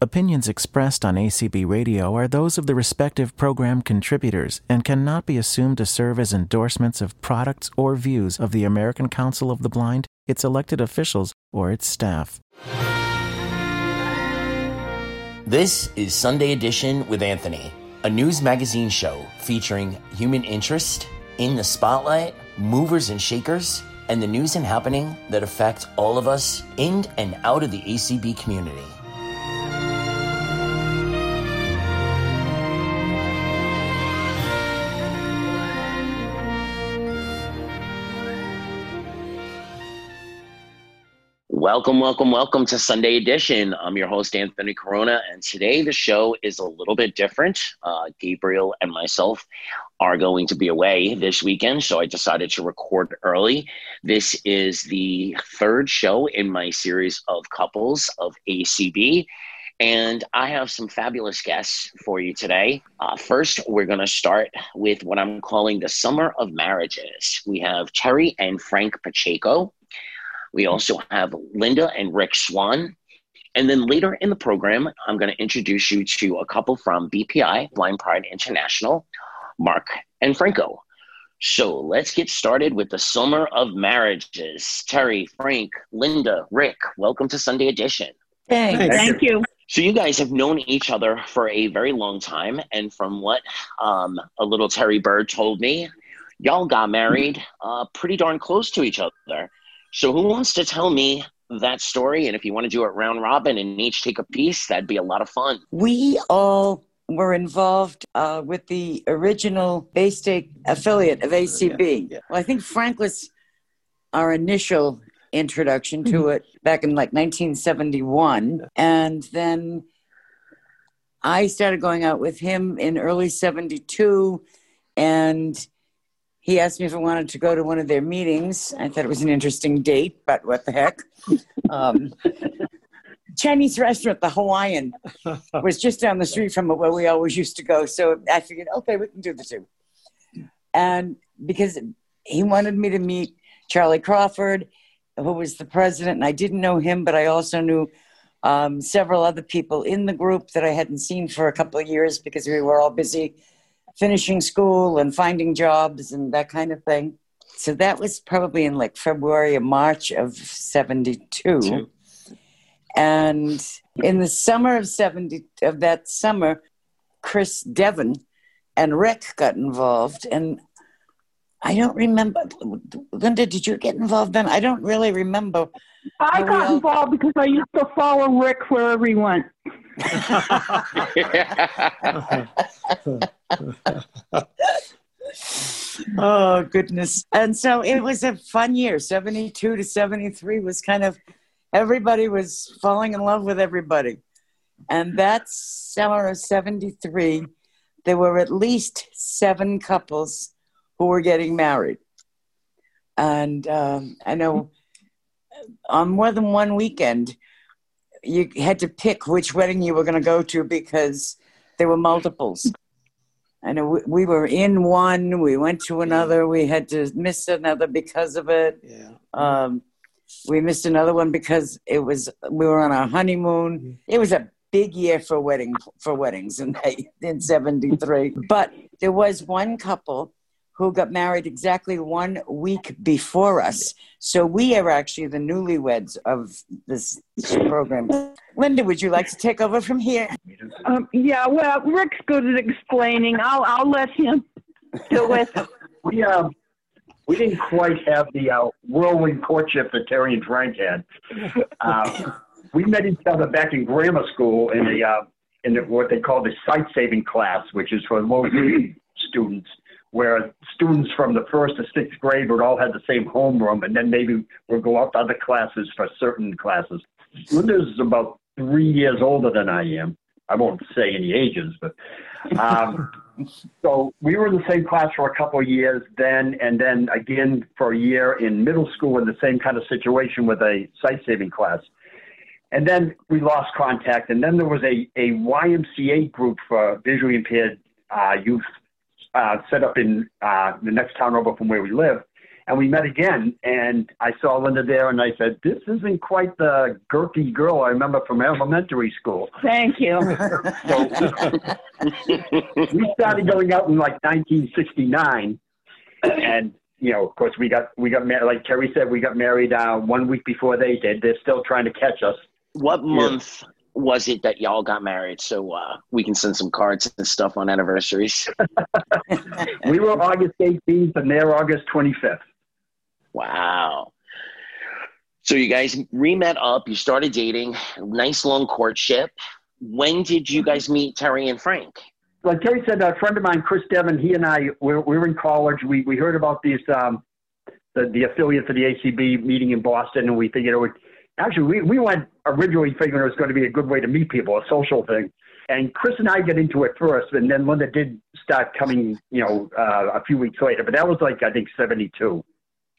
Opinions expressed on ACB Radio are those of the respective program contributors and cannot be assumed to serve as endorsements of products or views of the American Council of the Blind, its elected officials, or its staff. This is Sunday Edition with Anthony, a news magazine show featuring human interest in the spotlight, movers and shakers, and the news and happening that affect all of us in and out of the ACB community. Welcome, welcome, welcome to Sunday Edition. I'm your host, Anthony Corona, and today the show is a little bit different. Uh, Gabriel and myself are going to be away this weekend, so I decided to record early. This is the third show in my series of couples of ACB, and I have some fabulous guests for you today. Uh, first, we're going to start with what I'm calling the Summer of Marriages. We have Terry and Frank Pacheco. We also have Linda and Rick Swan. And then later in the program, I'm going to introduce you to a couple from BPI, Blind Pride International, Mark and Franco. So let's get started with the Summer of Marriages. Terry, Frank, Linda, Rick, welcome to Sunday Edition. Thanks. Thank you. So you guys have known each other for a very long time, and from what um, a little Terry Bird told me, y'all got married uh, pretty darn close to each other. So, who wants to tell me that story? And if you want to do it round robin and each take a piece, that'd be a lot of fun. We all were involved uh, with the original Bay State affiliate of ACB. Yeah, yeah. Well, I think Frank was our initial introduction to mm-hmm. it back in like 1971. And then I started going out with him in early 72. And he asked me if I wanted to go to one of their meetings. I thought it was an interesting date, but what the heck? Um, Chinese restaurant, the Hawaiian, was just down the street from where we always used to go. So I figured, okay, we can do the two. And because he wanted me to meet Charlie Crawford, who was the president, and I didn't know him, but I also knew um, several other people in the group that I hadn't seen for a couple of years because we were all busy finishing school and finding jobs and that kind of thing. So that was probably in like February or March of 72. Two. And in the summer of 70, of that summer, Chris Devon and Rick got involved. And I don't remember. Linda, did you get involved then? I don't really remember. I got all... involved because I used to follow Rick wherever he went. oh goodness. And so it was a fun year. 72 to 73 was kind of everybody was falling in love with everybody. And that summer of 73 there were at least seven couples who were getting married. And um, i know on more than one weekend you had to pick which wedding you were going to go to because there were multiples. And we, we were in one, we went to another, we had to miss another because of it. Yeah. Um, we missed another one because it was we were on our honeymoon. Mm-hmm. It was a big year for wedding for weddings in in '73. but there was one couple who got married exactly one week before us. So we are actually the newlyweds of this program. Linda, would you like to take over from here? Um, yeah, well, Rick's good at explaining. I'll I'll let him do it. we um we didn't quite have the uh, whirlwind courtship that Terry and Frank had. Uh, we met each other back in grammar school in the uh, in the, what they call the sight saving class, which is for low students where students from the first to sixth grade would all have the same homeroom, and then maybe we'll go out to other classes for certain classes. Linda's about three years older than I am. I won't say any ages, but um, so we were in the same class for a couple of years then, and then again for a year in middle school in the same kind of situation with a sight saving class. And then we lost contact, and then there was a, a YMCA group for visually impaired uh, youth uh, set up in uh, the next town over from where we live. and we met again. And I saw Linda there, and I said, "This isn't quite the girthy girl I remember from elementary school." Thank you. So we started going out in like 1969, and you know, of course, we got we got married. Like Terry said, we got married uh, one week before they did. They're still trying to catch us. What month was it that y'all got married? So uh, we can send some cards and stuff on anniversaries. We were August 18th, and they're August 25th. Wow. So you guys re-met up. You started dating. Nice long courtship. When did you guys meet Terry and Frank? like Terry said, a friend of mine, Chris Devon, he and I, we we were in college. We, we heard about these, um, the, the affiliate for the ACB meeting in Boston, and we figured it would, actually, we, we went originally figuring it was going to be a good way to meet people, a social thing. And Chris and I get into it first, and then Linda did start coming, you know, uh, a few weeks later. But that was like, I think, 72.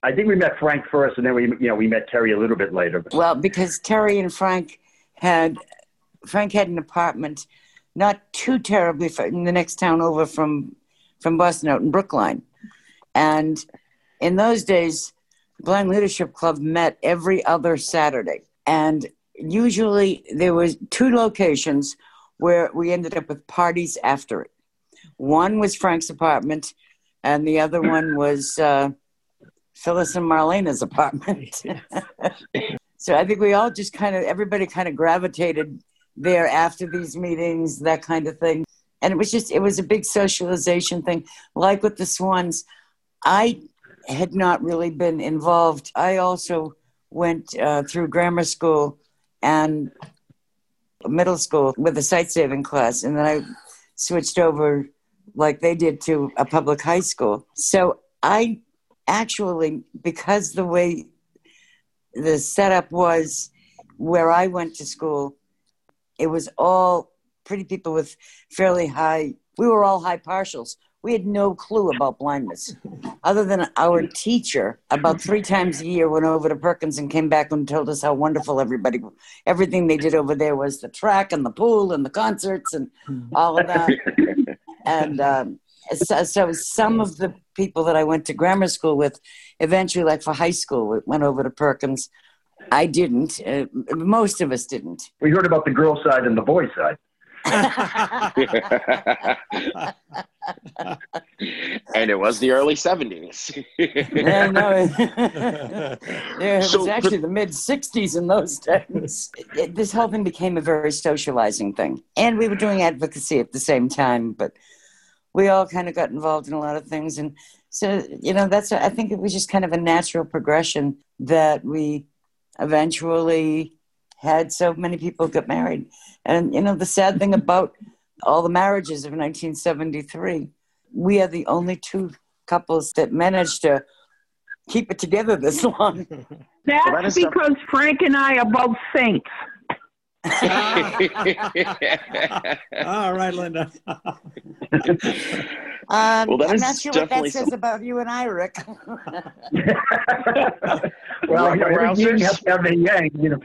I think we met Frank first, and then we, you know, we met Terry a little bit later. Well, because Terry and Frank had Frank had an apartment not too terribly far in the next town over from from Boston out in Brookline. And in those days, Blind Leadership Club met every other Saturday. And usually there was two locations where we ended up with parties after it. One was Frank's apartment, and the other one was uh, Phyllis and Marlena's apartment. so I think we all just kind of everybody kind of gravitated there after these meetings, that kind of thing. And it was just it was a big socialization thing. Like with the Swans, I had not really been involved. I also went uh, through grammar school and middle school with a sight saving class, and then I switched over like they did to a public high school. So I actually, because the way the setup was where I went to school, it was all pretty people with fairly high, we were all high partials. We had no clue about blindness, other than our teacher. About three times a year, went over to Perkins and came back and told us how wonderful everybody, everything they did over there was the track and the pool and the concerts and all of that. and um, so, so some of the people that I went to grammar school with, eventually, like for high school, went over to Perkins. I didn't. Uh, most of us didn't. We heard about the girl side and the boy side. and it was the early 70s. Yeah, no, it, it was So, actually the mid 60s in those days. It- this whole thing became a very socializing thing. And we were doing advocacy at the same time, but we all kind of got involved in a lot of things. And so, you know, that's, I think it was just kind of a natural progression that we eventually had so many people get married. And, you know, the sad thing about all the marriages of 1973, we are the only two couples that managed to keep it together this long. That's is some- because Frank and I are both saints. All right, Linda. Um, Well, that I'm not sure what that definitely says some- about you and I, Rick. well, you know, every yin to have a yang, you know.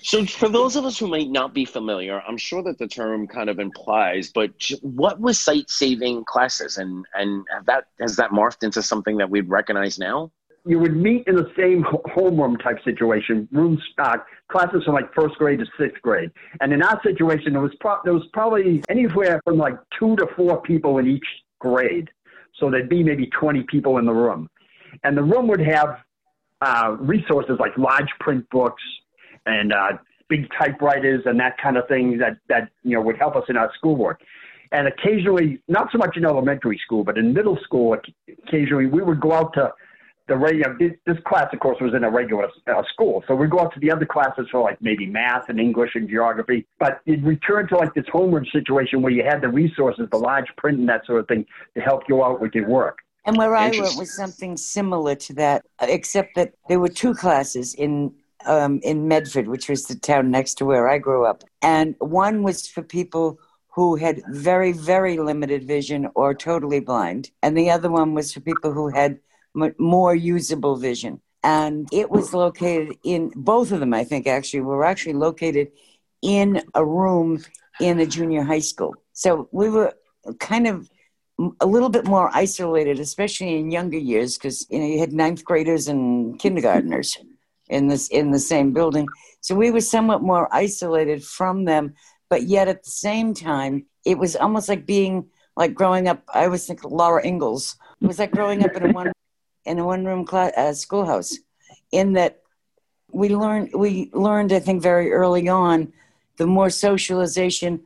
so, for those of us who might not be familiar, I'm sure that the term kind of implies, but what was sight saving classes? And, and have that has that morphed into something that we'd recognize now? You would meet in the same homeroom type situation, room uh, classes from like first grade to sixth grade. And in our situation, there was, pro- there was probably anywhere from like two to four people in each grade. So there'd be maybe 20 people in the room. And the room would have uh, resources like large print books and uh, big typewriters and that kind of thing that, that you know would help us in our schoolwork. And occasionally, not so much in elementary school, but in middle school, occasionally we would go out to the regular. This, this class, of course, was in a regular uh, school, so we'd go out to the other classes for like maybe math and English and geography. But you'd return to like this homework situation where you had the resources, the large print and that sort of thing to help you out with your work. And where I went was something similar to that, except that there were two classes in um, in Medford, which was the town next to where I grew up, and one was for people who had very very limited vision or totally blind, and the other one was for people who had m- more usable vision. And it was located in both of them. I think actually were actually located in a room in a junior high school. So we were kind of a little bit more isolated, especially in younger years, because you know you had ninth graders and kindergartners in this in the same building. So we were somewhat more isolated from them, but yet at the same time, it was almost like being like growing up. I always think Laura Ingalls it was like growing up in a one in a one room class, uh, schoolhouse, in that we learned we learned I think very early on the more socialization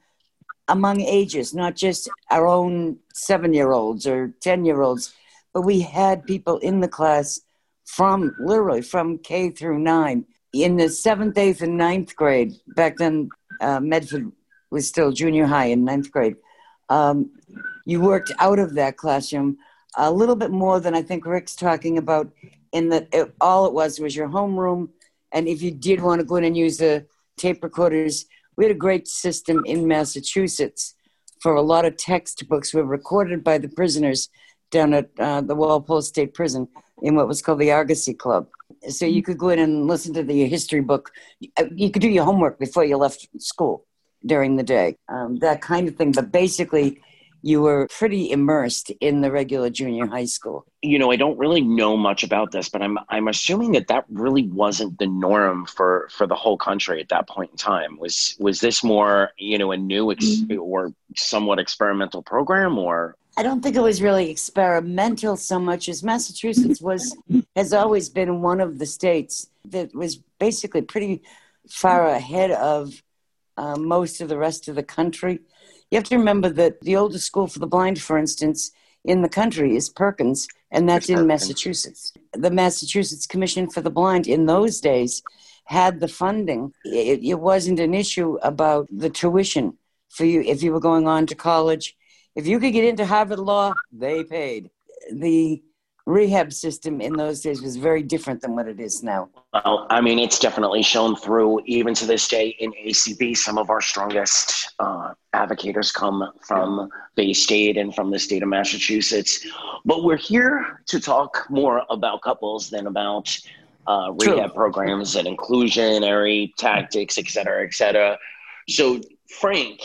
among ages, not just our own seven year olds or 10 year olds, but we had people in the class from literally from K through nine. In the seventh, eighth, and ninth grade, back then, uh, Medford was still junior high in ninth grade. Um, you worked out of that classroom a little bit more than I think Rick's talking about, in that it, all it was was your homeroom. And if you did want to go in and use the tape recorders, we had a great system in Massachusetts for a lot of textbooks were recorded by the prisoners down at uh, the Walpole State Prison in what was called the Argosy Club. So you could go in and listen to the history book. Uh, you could do your homework before you left school during the day, um, that kind of thing. But basically, you were pretty immersed in the regular junior high school. You know, I don't really know much about this, but I'm I'm assuming that that really wasn't the norm for for the whole country at that point in time. Was was this more you know a new ex- mm-hmm. or somewhat experimental program, or I don't think it was really experimental so much as Massachusetts was has always been one of the states that was basically pretty far ahead of uh, most of the rest of the country you have to remember that the oldest school for the blind, for instance, in the country is Perkins, and that's in Massachusetts. The Massachusetts Commission for the Blind in those days had the funding. It, it, wasn't an issue about the tuition for you if you were going on to college. If you could get into Harvard Law, they paid. The rehab system in those days was very different than what it is now. Well, I mean, it's definitely shown through even to this day in ACB. Some of our strongest uh, advocates come from Bay State and from the state of Massachusetts. But we're here to talk more about couples than about uh, rehab True. programs and inclusionary tactics, et cetera, et cetera. So, Frank,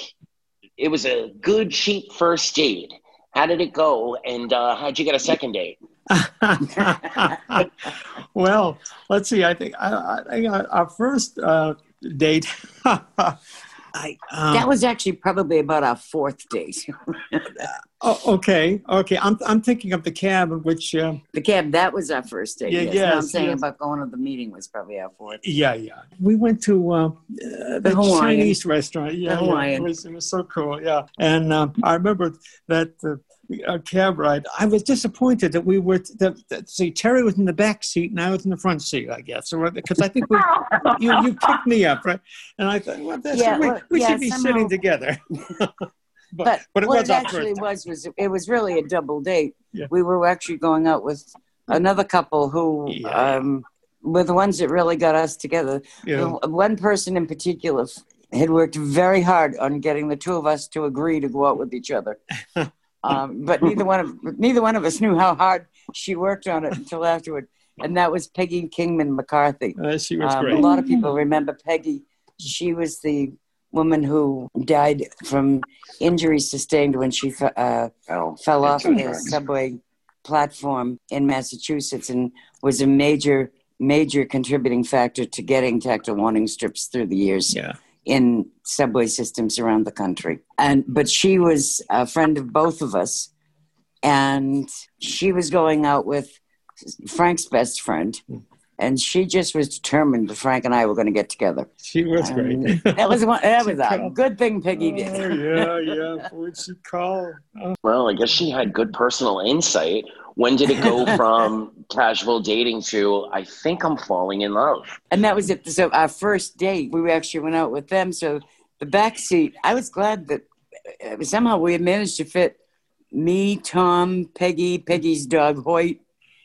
it was a good, cheap first date. How did it go? And uh, how'd you get a second date? well, let's see. I think I, I got our first uh, date. I, um, that was actually probably about our fourth date. oh, okay, okay. I'm I'm thinking of the cab in which uh, the cab that was our first date. Yeah, yes. yes I'm saying yes. about going to the meeting was probably our fourth. Yeah, yeah. We went to uh, the, the Chinese restaurant. Yeah, the Hawaiian. Yeah, it, was, it was so cool. Yeah, and uh, I remember that uh, a cab ride. I was disappointed that we were that, that, see Terry was in the back seat and I was in the front seat. I guess or because I think we, you you picked me up right, and I thought well, yeah, we, well, we yeah, should be somehow. sitting together. but, but, but it what it actually was was it was really a double date. Yeah. We were actually going out with another couple who yeah. um, were the ones that really got us together. One person in particular had worked very hard on getting the two of us to agree to go out with each other. Um, but neither one of neither one of us knew how hard she worked on it until afterward. And that was Peggy Kingman McCarthy. Uh, she was um, great. A lot of people remember Peggy. She was the woman who died from injuries sustained when she uh, oh, fell off the subway platform in Massachusetts and was a major, major contributing factor to getting tactile warning strips through the years. Yeah in subway systems around the country. And but she was a friend of both of us, and she was going out with Frank's best friend. And she just was determined that Frank and I were going to get together. She was great. that was one, that was a good thing Peggy did. Oh, yeah, yeah. Would she call? Oh. Well, I guess she had good personal insight when did it go from casual dating to I think I'm falling in love? And that was it. So our first date, we actually went out with them. So the back seat, I was glad that uh, somehow we had managed to fit me, Tom, Peggy, Peggy's dog Hoyt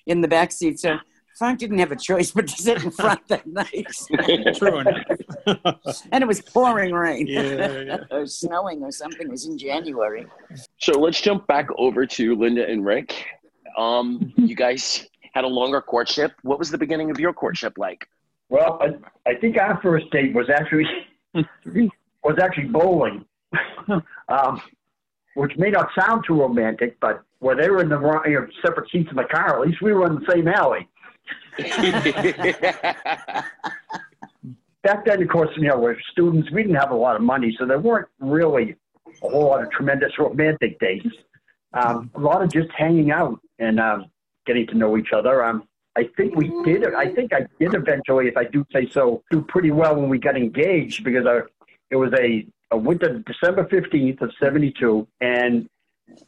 in the back seat. So Frank didn't have a choice but to sit in front that night. True enough. and it was pouring rain. Yeah, yeah. or snowing or something. It was in January. So let's jump back over to Linda and Rick. Um, you guys had a longer courtship. What was the beginning of your courtship like? Well, I, I think our first date was actually was actually bowling. um, which may not sound too romantic, but where they were in the you know, separate seats in the car, at least we were in the same alley. Back then, of course, you know, we're students. We didn't have a lot of money, so there weren't really a whole lot of tremendous romantic dates. Um, a lot of just hanging out and um, getting to know each other. Um, I think we did. I think I did eventually, if I do say so, do pretty well when we got engaged because I, it was a, a winter, December 15th of 72, and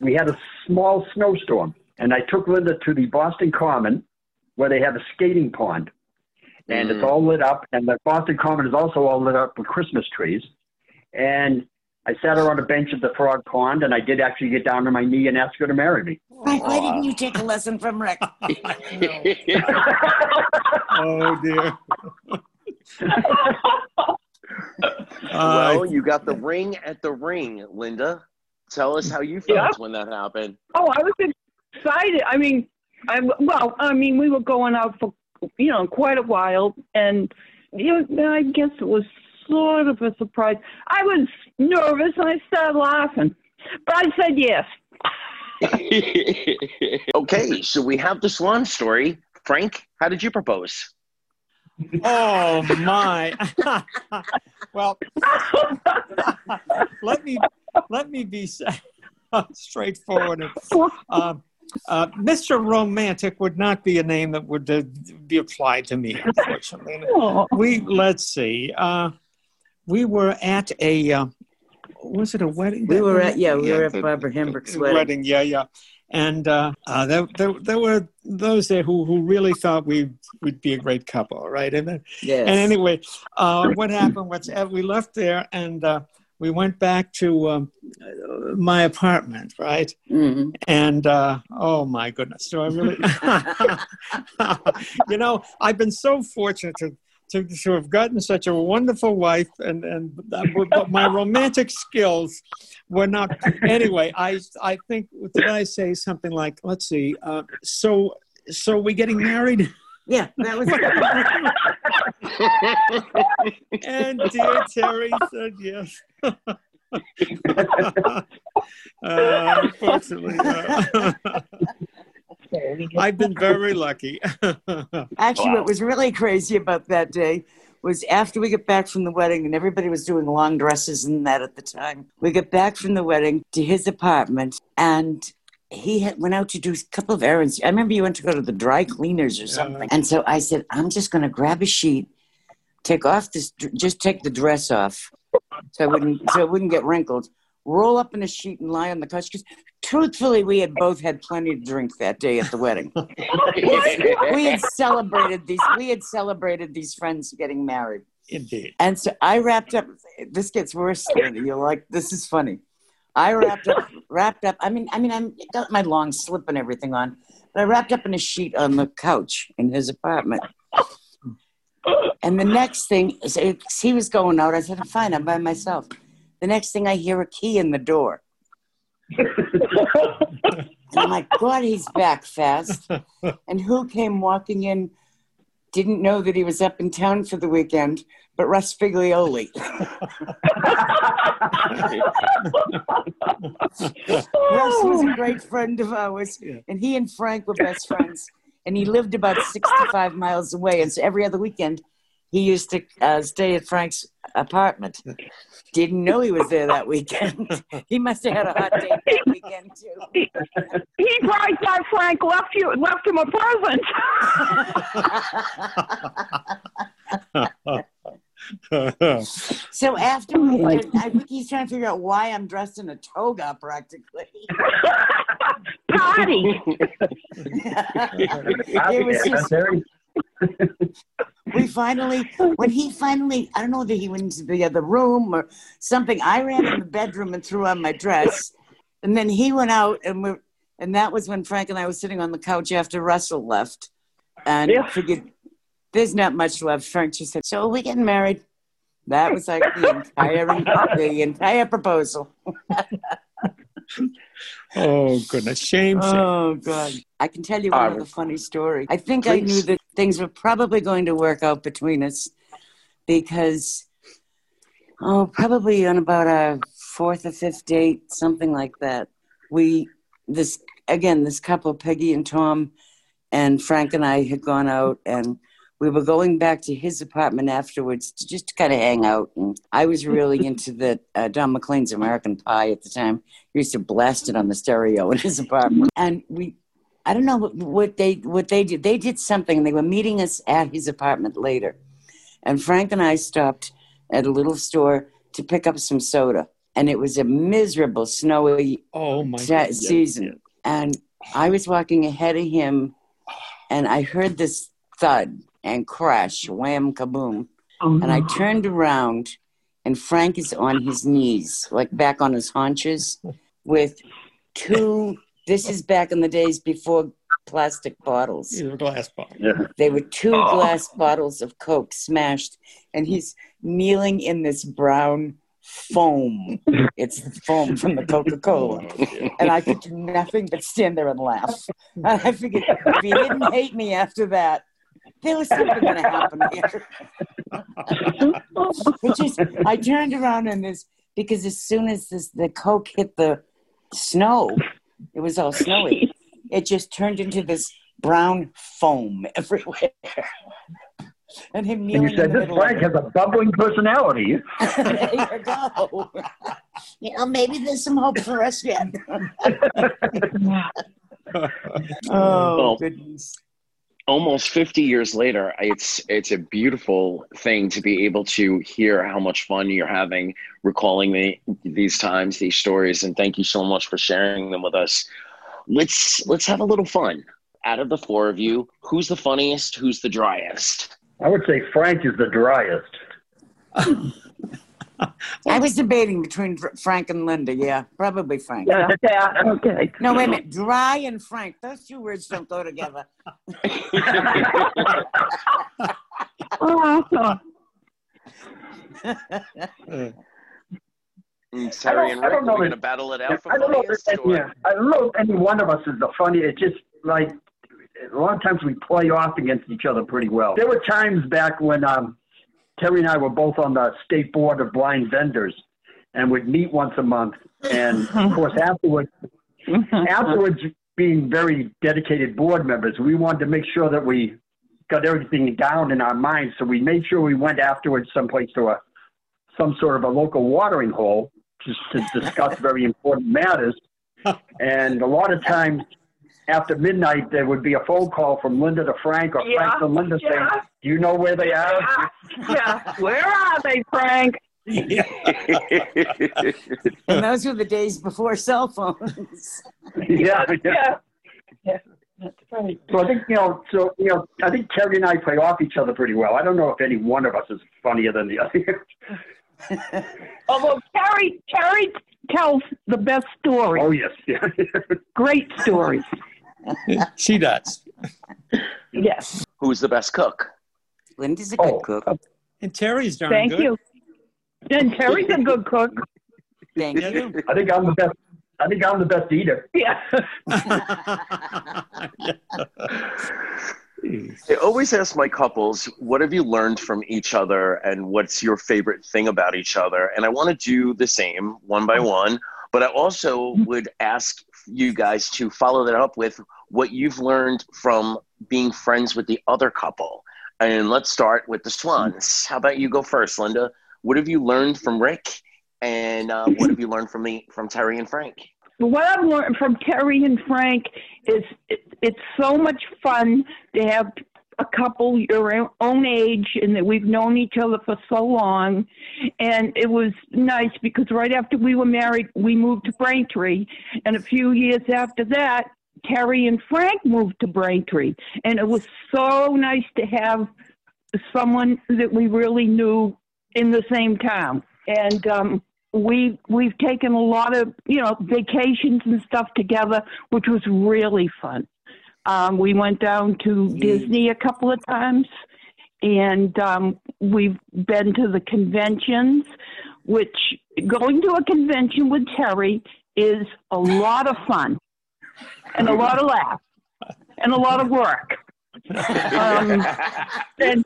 we had a small snowstorm. And I took Linda to the Boston Common where they have a skating pond. And mm. it's all lit up. And the Boston Common is also all lit up with Christmas trees. And I sat her on a bench at the frog pond, and I did actually get down on my knee and ask her to marry me. Why, why didn't you take a lesson from Rick? oh dear. Uh, well, you got the ring at the ring, Linda. Tell us how you felt yeah. when that happened. Oh, I was excited. I mean, I well, I mean, we were going out for you know quite a while, and you know, I guess it was sort of a surprise. I was nervous and I started laughing, but I said yes. okay, so we have the swan story. Frank, how did you propose? Oh my! well, let me let me be straightforward. Um, uh, Mr. Romantic would not be a name that would uh, be applied to me, unfortunately. we let's see. We were at a uh, was it a wedding? We were at yeah, we yeah, were at Barbara Hembrick's wedding. wedding. Yeah, yeah. And uh, uh, there, there, there were those there who, who really thought we would be a great couple, right? And then, yes. and anyway, uh, what happened was uh, we left there and uh, we went back to um, my apartment, right? Mm-hmm. And uh, oh my goodness, do I really? you know, I've been so fortunate to to, to have gotten such a wonderful wife, and and but my romantic skills were not. Anyway, I I think did I say something like, let's see, uh, so so we getting married? Yeah, that was. and dear Terry said yes. uh, unfortunately. Uh, I've been very lucky. Actually, wow. what was really crazy about that day was after we got back from the wedding, and everybody was doing long dresses and that at the time. We got back from the wedding to his apartment, and he had, went out to do a couple of errands. I remember you went to go to the dry cleaners or something. And so I said, I'm just going to grab a sheet, take off this, just take the dress off, so it wouldn't, so it wouldn't get wrinkled roll up in a sheet and lie on the couch. Because truthfully, we had both had plenty to drink that day at the wedding. we had celebrated these. We had celebrated these friends getting married. Indeed. And so I wrapped up. This gets worse. You're like, this is funny. I wrapped up. Wrapped up. I mean, I mean, I got my long slip and everything on, but I wrapped up in a sheet on the couch in his apartment. And the next thing, he was going out. I said, "Fine, I'm by myself." The next thing I hear a key in the door. I'm like, God, he's back fast. And who came walking in, didn't know that he was up in town for the weekend, but Russ Figlioli. Russ was a great friend of ours, and he and Frank were best friends. And he lived about 65 miles away. And so every other weekend, he used to uh, stay at Frank's apartment. Didn't know he was there that weekend. he must have had a hot date that weekend too. he, he probably thought Frank left you left him a present. so after I think he's trying to figure out why I'm dressed in a toga practically. Party. it was just we finally, when he finally, I don't know whether he went into the other room or something. I ran in the bedroom and threw on my dress, and then he went out, and we, and that was when Frank and I were sitting on the couch after Russell left, and yeah. figured there's not much left. Frank just said, "So are we getting married?" That was like the entire the entire proposal. oh goodness, shame, shame. Oh god, I can tell you one uh, other funny story. I think please. I knew that things were probably going to work out between us because, oh, probably on about our fourth or fifth date, something like that. We this again, this couple, Peggy and Tom, and Frank and I had gone out and we were going back to his apartment afterwards to just kind of hang out. And I was really into the uh, Don McLean's American Pie at the time. He used to blast it on the stereo in his apartment, and we. I don't know what, what they what they did. They did something. They were meeting us at his apartment later, and Frank and I stopped at a little store to pick up some soda. And it was a miserable, snowy oh my season. Yeah, yeah. And I was walking ahead of him, and I heard this thud and crash, wham, kaboom. Oh, and I turned around, and Frank is on his knees, like back on his haunches, with two. This is back in the days before plastic bottles. These were glass bottles. Yeah. They were two oh. glass bottles of Coke smashed, and he's kneeling in this brown foam. it's the foam from the Coca Cola. Oh, and I could do nothing but stand there and laugh. And I figured if he didn't hate me after that, there was something going to happen here. Which is, I turned around and this, because as soon as this, the Coke hit the snow, it was all snowy, it just turned into this brown foam everywhere and him kneeling. And you said this Frank has a bubbling personality. there you go. you know, maybe there's some hope for us yet. oh well, goodness. Almost 50 years later, it's it's a beautiful thing to be able to hear how much fun you're having recalling the, these times, these stories, and thank you so much for sharing them with us. Let's let's have a little fun. Out of the four of you, who's the funniest? Who's the driest? I would say Frank is the driest. I was debating between Frank and Linda. Yeah, probably Frank. Yeah, yeah okay. No, wait a minute. Dry and Frank. Those two words don't go together. oh, Terry and Rick, are going to battle it out for I don't, know if any, I don't know if any one of us is the funniest. It's just like a lot of times we play off against each other pretty well. There were times back when um, Terry and I were both on the state board of blind vendors, and would meet once a month. And of course, afterwards, afterwards, being very dedicated board members, we wanted to make sure that we got everything down in our minds. So we made sure we went afterwards someplace to a some sort of a local watering hole just to discuss very important matters. And a lot of times after midnight, there would be a phone call from Linda to Frank or yeah, Frank to Linda yeah. saying, "Do you know where they are?" Yeah, yeah. where are they, Frank? Yeah. and those were the days before cell phones. yeah, yeah, yeah. That's right. So I think you know. So you know, I think Terry and I play off each other pretty well. I don't know if any one of us is funnier than the other. Although Terry, Terry tells the best stories. Oh yes, yeah. Great stories she does. Yes. Who's the best cook? Linda's a good oh, cook. Uh, and Terry's darn Thank good. you. And Terry's a good cook. Thank you. I think I'm the best. I think I'm the best eater. Yeah. I always ask my couples, what have you learned from each other and what's your favorite thing about each other? And I want to do the same one by one, but I also would ask you guys to follow that up with what you've learned from being friends with the other couple. And let's start with the Swans. How about you go first, Linda? What have you learned from Rick, and uh, what have you learned from me, from Terry and Frank? What I've learned from Terry and Frank is it, it's so much fun to have a couple your own age and that we've known each other for so long. And it was nice because right after we were married we moved to braintree. And a few years after that terry and frank moved to braintree. And it was so nice to have someone that we really knew in the same town. And um we we've taken a lot of you know vacations and stuff together which was really fun um, we went down to Disney a couple of times, and um, we've been to the conventions. Which going to a convention with Terry is a lot of fun, and a lot of laughs, and a lot of work. Um, and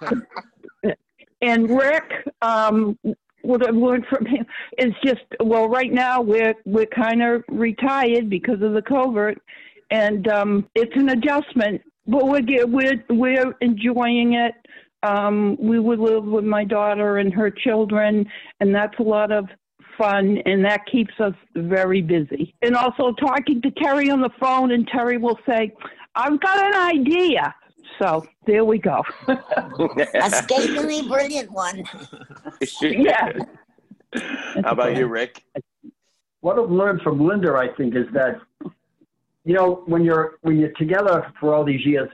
and Rick, um, what I've learned from him is just well, right now we're we're kind of retired because of the COVID, and um, it's an adjustment, but we're we're we're enjoying it. Um, we would live with my daughter and her children, and that's a lot of fun, and that keeps us very busy. And also talking to Terry on the phone, and Terry will say, "I've got an idea." So there we go. a scathingly brilliant one. yeah. How about you, Rick? What I've learned from Linda, I think, is that you know when you're when you're together for all these years,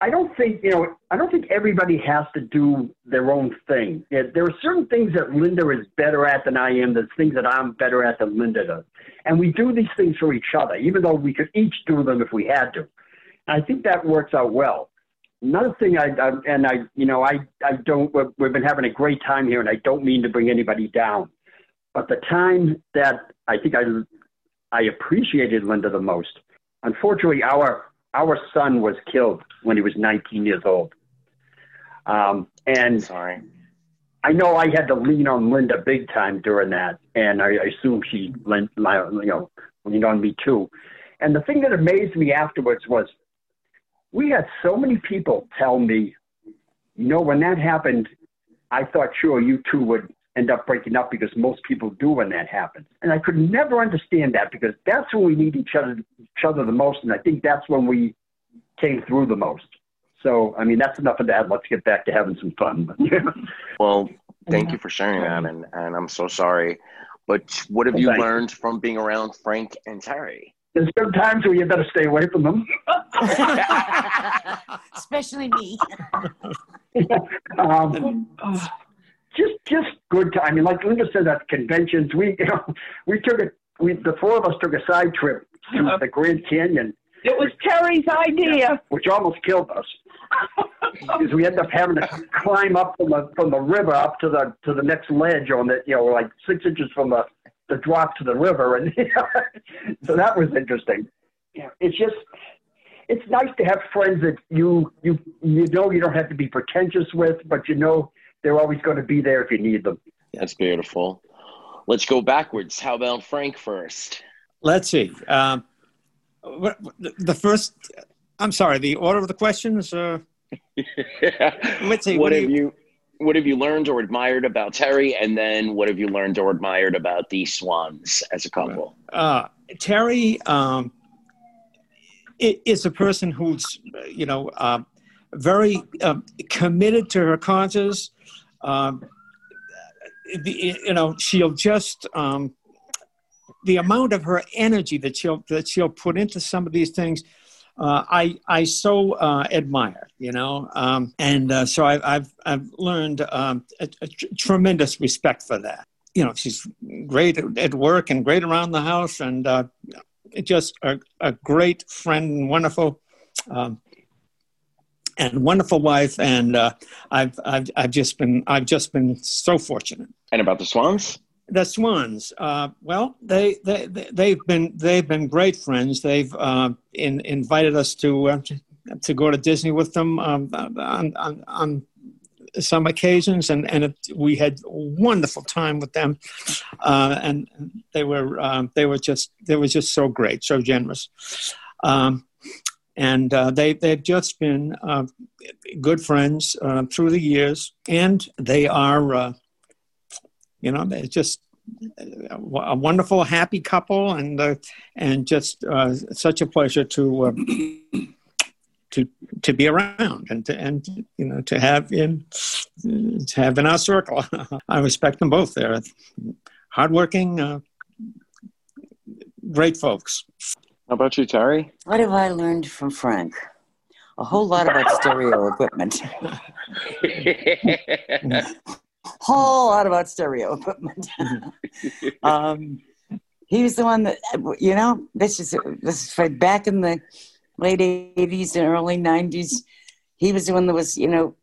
I don't think you know. I don't think everybody has to do their own thing. There are certain things that Linda is better at than I am. There's things that I'm better at than Linda does, and we do these things for each other, even though we could each do them if we had to. I think that works out well. Another thing, I, I and I, you know, I, I don't. We've been having a great time here, and I don't mean to bring anybody down, but the time that I think I, I appreciated Linda the most. Unfortunately, our our son was killed when he was 19 years old, um, and sorry. I know I had to lean on Linda big time during that, and I, I assume she lent you know, leaned on me too. And the thing that amazed me afterwards was we had so many people tell me, you know, when that happened, I thought sure you two would end up breaking up because most people do when that happens. And I could never understand that because that's when we need each other each other the most, and I think that's when we came through the most. So, I mean, that's enough of that. Let's get back to having some fun. well, thank you for sharing that, and and I'm so sorry. But what have you learned from being around Frank and Terry? There's some times where you better stay away from them. Especially me. um, just, just good time. I mean, like Linda said, at conventions, we, you know, we took it. We, the four of us took a side trip to uh-huh. the Grand Canyon. It was Terry's idea, which almost killed us. because we ended up having to climb up from the from the river up to the to the next ledge on the you know like six inches from the the drop to the river, and so that was interesting. Yeah, it's just it's nice to have friends that you you you know you don't have to be pretentious with, but you know they're always going to be there if you need them. That's beautiful. Let's go backwards. How about Frank first? Let's see. Um, the first, I'm sorry, the order of the questions. Uh, let's see. What, what have you, you what have you learned or admired about Terry, and then what have you learned or admired about the Swans as a couple? Uh, Terry um, is a person who's you know uh, very uh, committed to her causes. Um, the, you know, she'll just um, the amount of her energy that she'll that she'll put into some of these things uh, I I so uh, admire, you know, um, and uh, so I've I've, I've learned um, a, a tr- tremendous respect for that. You know, she's great at work and great around the house, and uh, just a, a, great friend and wonderful. Um, and wonderful wife, and uh, I've, I've I've just been I've just been so fortunate. And about the Swans? the Swans. Uh, well, they they they've been they've been great friends. They've uh, in, invited us to, uh, to go to Disney with them um, on, on, on some occasions, and and it, we had a wonderful time with them. Uh, and they were um, they were just they were just so great, so generous. Um, and uh, they they've just been uh, good friends through the years, and they are you know, they're just a wonderful, happy couple, and uh, and just uh, such a pleasure to uh, to to be around and to, and you know to have in to have in our circle. I respect them both. They're hardworking, uh, great folks. How about you, Terry? What have I learned from Frank? A whole lot about stereo equipment. whole lot about stereo equipment. um, he was the one that, you know, this is this is back in the late '80s and early '90s. He was the one that was, you know,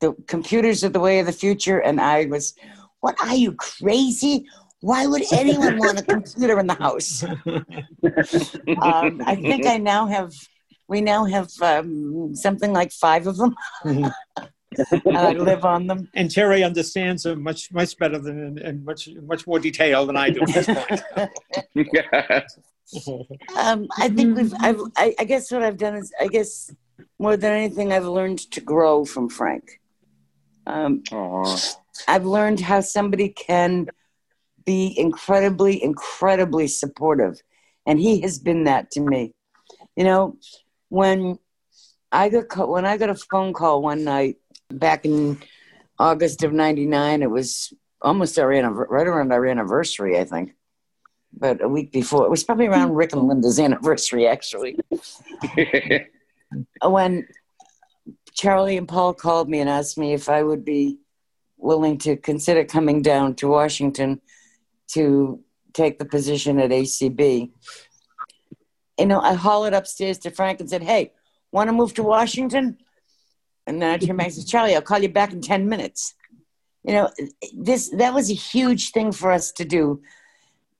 the computers are the way of the future, and I was, what are you crazy? Why would anyone want a computer in the house? um, I think I now have, we now have um, something like five of them. and I live on them. And Terry understands them much much better than and much much more detail than I do at this point. yeah. um, I think we've. I've, I, I guess what I've done is, I guess more than anything, I've learned to grow from Frank. Um, I've learned how somebody can be incredibly, incredibly supportive, and he has been that to me. You know, when I got when I got a phone call one night back in August of '99, it was almost our right around our anniversary, I think but a week before. It was probably around Rick and Linda's anniversary, actually. when Charlie and Paul called me and asked me if I would be willing to consider coming down to Washington to take the position at ACB. You know, I hollered upstairs to Frank and said, Hey, want to move to Washington? And then I turned back and said, Charlie, I'll call you back in 10 minutes. You know, this that was a huge thing for us to do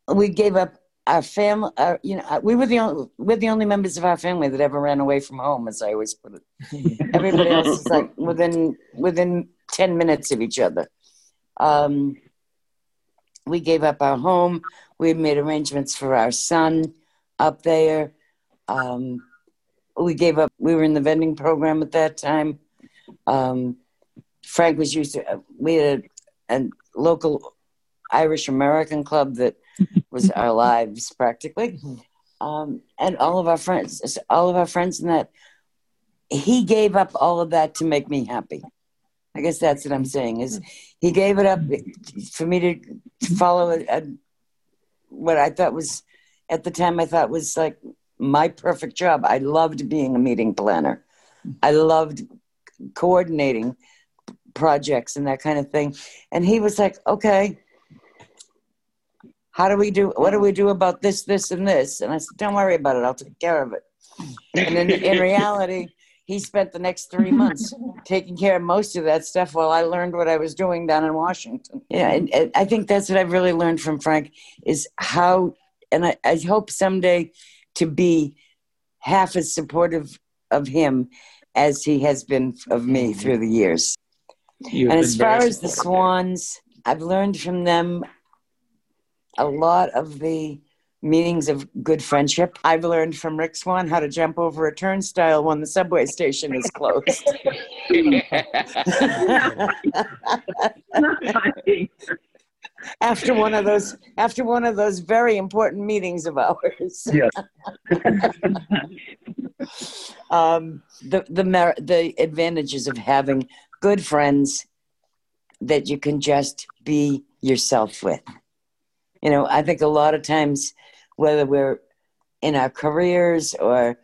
we gave up our family. Our, you know, we were the only we're the only members of our family that ever ran away from home, as I always put it. Everybody else is like within within ten minutes of each other. Um, we gave up our home. We made arrangements for our son up there. Um, we gave up. We were in the vending program at that time. Um, Frank was used to. We had a, a local Irish American club that was our lives practically. Um, and all of our friends, all of our friends in that, he gave up all of that to make me happy. I guess that's what I'm saying is hmm. he gave it up for me to follow a, a, what I thought was at the time I thought was like my perfect job. I loved being a meeting planner. I loved coordinating projects and that kind of thing. And he was like, okay, how do we do what do we do about this this and this and i said don't worry about it i'll take care of it and in, in reality he spent the next three months taking care of most of that stuff while i learned what i was doing down in washington. Yeah and, and i think that's what i've really learned from frank is how and I, I hope someday to be half as supportive of him as he has been of me mm-hmm. through the years. You've and as far as the swans i've learned from them a lot of the meanings of good friendship. I've learned from Rick Swan how to jump over a turnstile when the subway station is closed. after one of those after one of those very important meetings of ours. Yes. um, the the mer- the advantages of having good friends that you can just be yourself with you know, I think a lot of times, whether we're in our careers or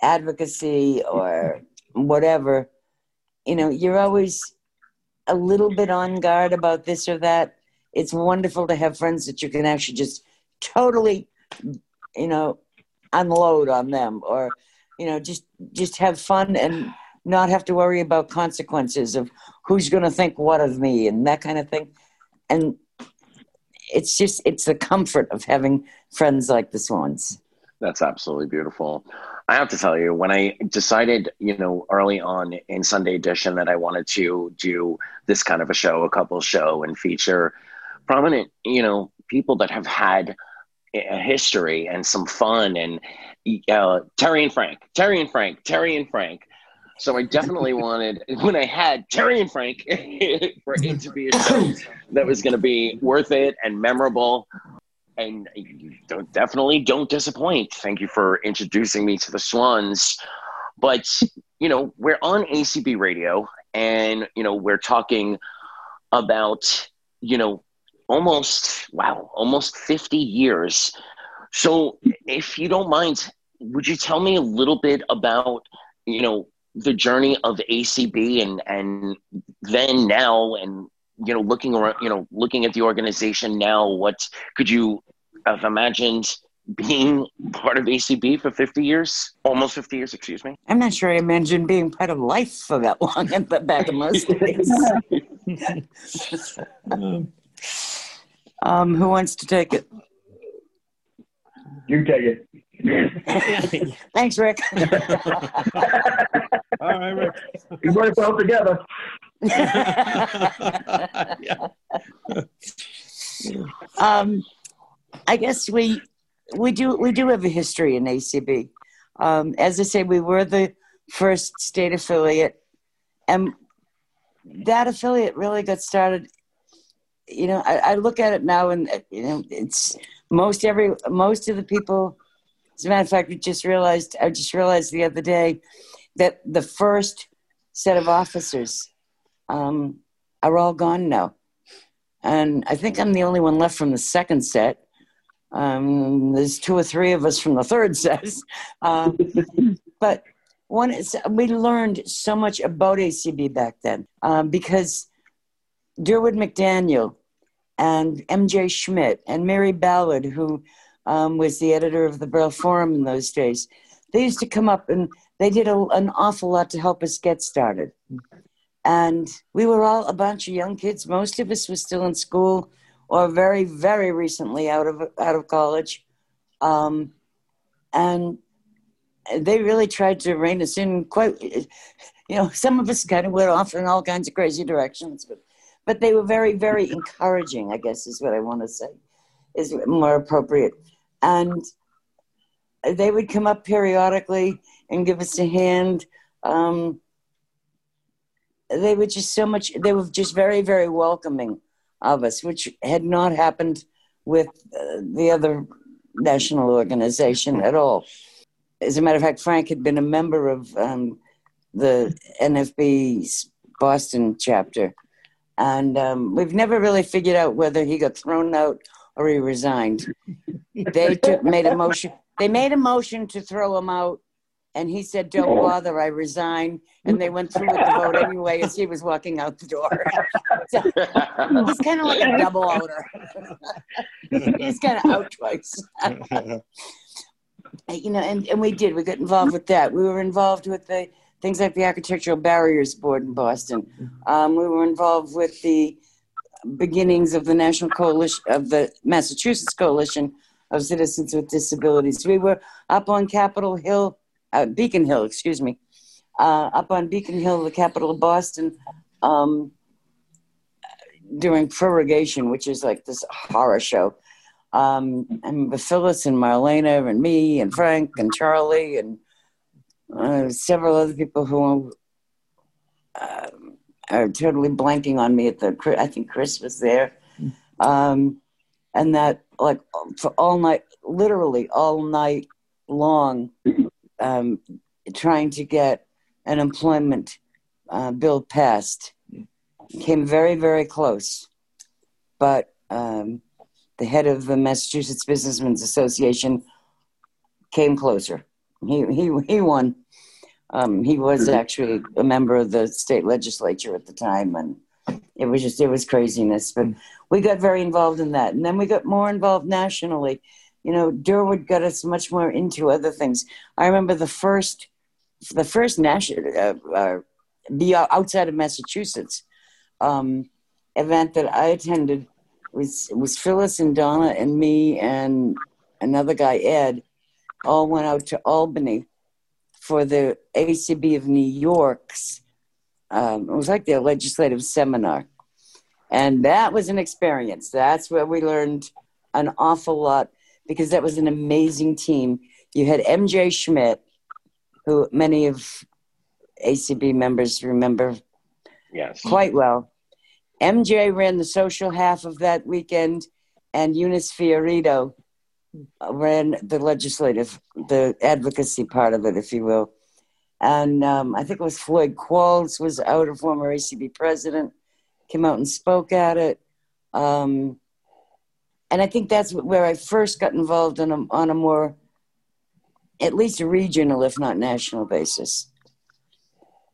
advocacy or whatever, you know, you're always a little bit on guard about this or that. It's wonderful to have friends that you can actually just totally, you know, unload on them or, you know, just just have fun and not have to worry about consequences of who's going to think what of me and that kind of thing. And it's just it's the comfort of having friends like the Swans. That's absolutely beautiful. I have to tell you, when I decided, you know, early on in Sunday Edition that I wanted to do this kind of a show, a couple show, and feature prominent, you know, people that have had a history and some fun, and uh, Terry and Frank, Terry and Frank, Terry and Frank. So I definitely wanted when I had Terry and Frank for it to be a show that was going to be worth it and memorable. And don't, definitely don't disappoint. Thank you for introducing me to the Swans. But you know, we're on ACB radio, and you know, we're talking about you know almost wow, almost fifty years. So, if you don't mind, would you tell me a little bit about you know the journey of ACB and and then now and you know looking around you know looking at the organization now what could you have imagined being part of ACB for 50 years? Almost 50 years excuse me. I'm not sure I imagined being part of life for that long at but back in those days. Um, who wants to take it? You take it Thanks, Rick. All right, Rick. We work well together. yeah. um, I guess we we do we do have a history in ACB. Um, as I say, we were the first state affiliate, and that affiliate really got started. You know, I, I look at it now, and you know, it's most every most of the people. As a matter of fact, we just realized I just realized the other day that the first set of officers um, are all gone now, and I think I'm the only one left from the second set. Um, there's two or three of us from the third set, um, but one is we learned so much about ACB back then um, because Durward McDaniel and MJ Schmidt and Mary Ballard, who um, was the editor of the Braille Forum in those days, they used to come up and they did a, an awful lot to help us get started. And we were all a bunch of young kids. Most of us were still in school or very, very recently out of out of college. Um, and they really tried to rein us in quite you know some of us kind of went off in all kinds of crazy directions but but they were very very encouraging i guess is what i want to say is more appropriate and they would come up periodically and give us a hand. Um, they were just so much they were just very very welcoming of us which had not happened with uh, the other national organization at all. As a matter of fact, Frank had been a member of um, the NFB's Boston chapter, and um, we've never really figured out whether he got thrown out or he resigned. they took, made a motion. They made a motion to throw him out, and he said, "Don't bother, I resign." And they went through with the vote anyway as he was walking out the door. so, he's kind of like a double outer. he's kind of out twice you know, and, and we did. We got involved with that. We were involved with the things like the Architectural Barriers Board in Boston. Um, we were involved with the beginnings of the National Coalition of the Massachusetts Coalition of Citizens with Disabilities. We were up on Capitol Hill, uh, Beacon Hill, excuse me, uh, up on Beacon Hill, the capital of Boston, um, during prorogation, which is like this horror show. Um, and Phyllis and Marlena and me and Frank and Charlie and uh, several other people who uh, are totally blanking on me at the. I think Chris was there, um, and that like for all night, literally all night long, um, trying to get an employment uh, bill passed. Came very very close, but. Um, the head of the Massachusetts Businessmen's Association, came closer. He he he won. Um, he was mm-hmm. actually a member of the state legislature at the time, and it was just it was craziness. But we got very involved in that, and then we got more involved nationally. You know, Durward got us much more into other things. I remember the first the first national uh, uh, be outside of Massachusetts um, event that I attended was was Phyllis and Donna and me and another guy Ed all went out to Albany for the ACB of New York's. Um, it was like their legislative seminar, and that was an experience. That's where we learned an awful lot because that was an amazing team. You had MJ Schmidt, who many of ACB members remember yes. quite well. MJ ran the social half of that weekend, and Eunice Fiorito ran the legislative, the advocacy part of it, if you will. And um, I think it was Floyd Qualls was out, a former ACB president, came out and spoke at it. Um, and I think that's where I first got involved on a, on a more, at least a regional, if not national basis.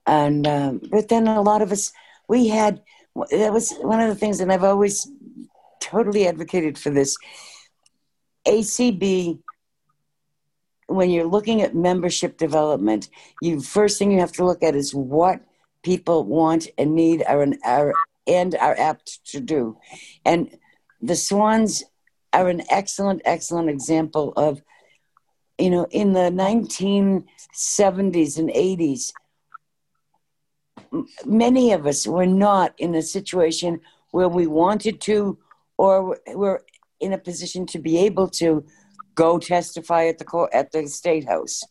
And um, but then a lot of us, we had that was one of the things, and I've always totally advocated for this. ACB, when you're looking at membership development, you first thing you have to look at is what people want and need are, an, are and are apt to do, and the Swans are an excellent, excellent example of you know, in the 1970s and 80s, many of us were not in a situation where we wanted to or were in a position to be able to go testify at the court at the state house.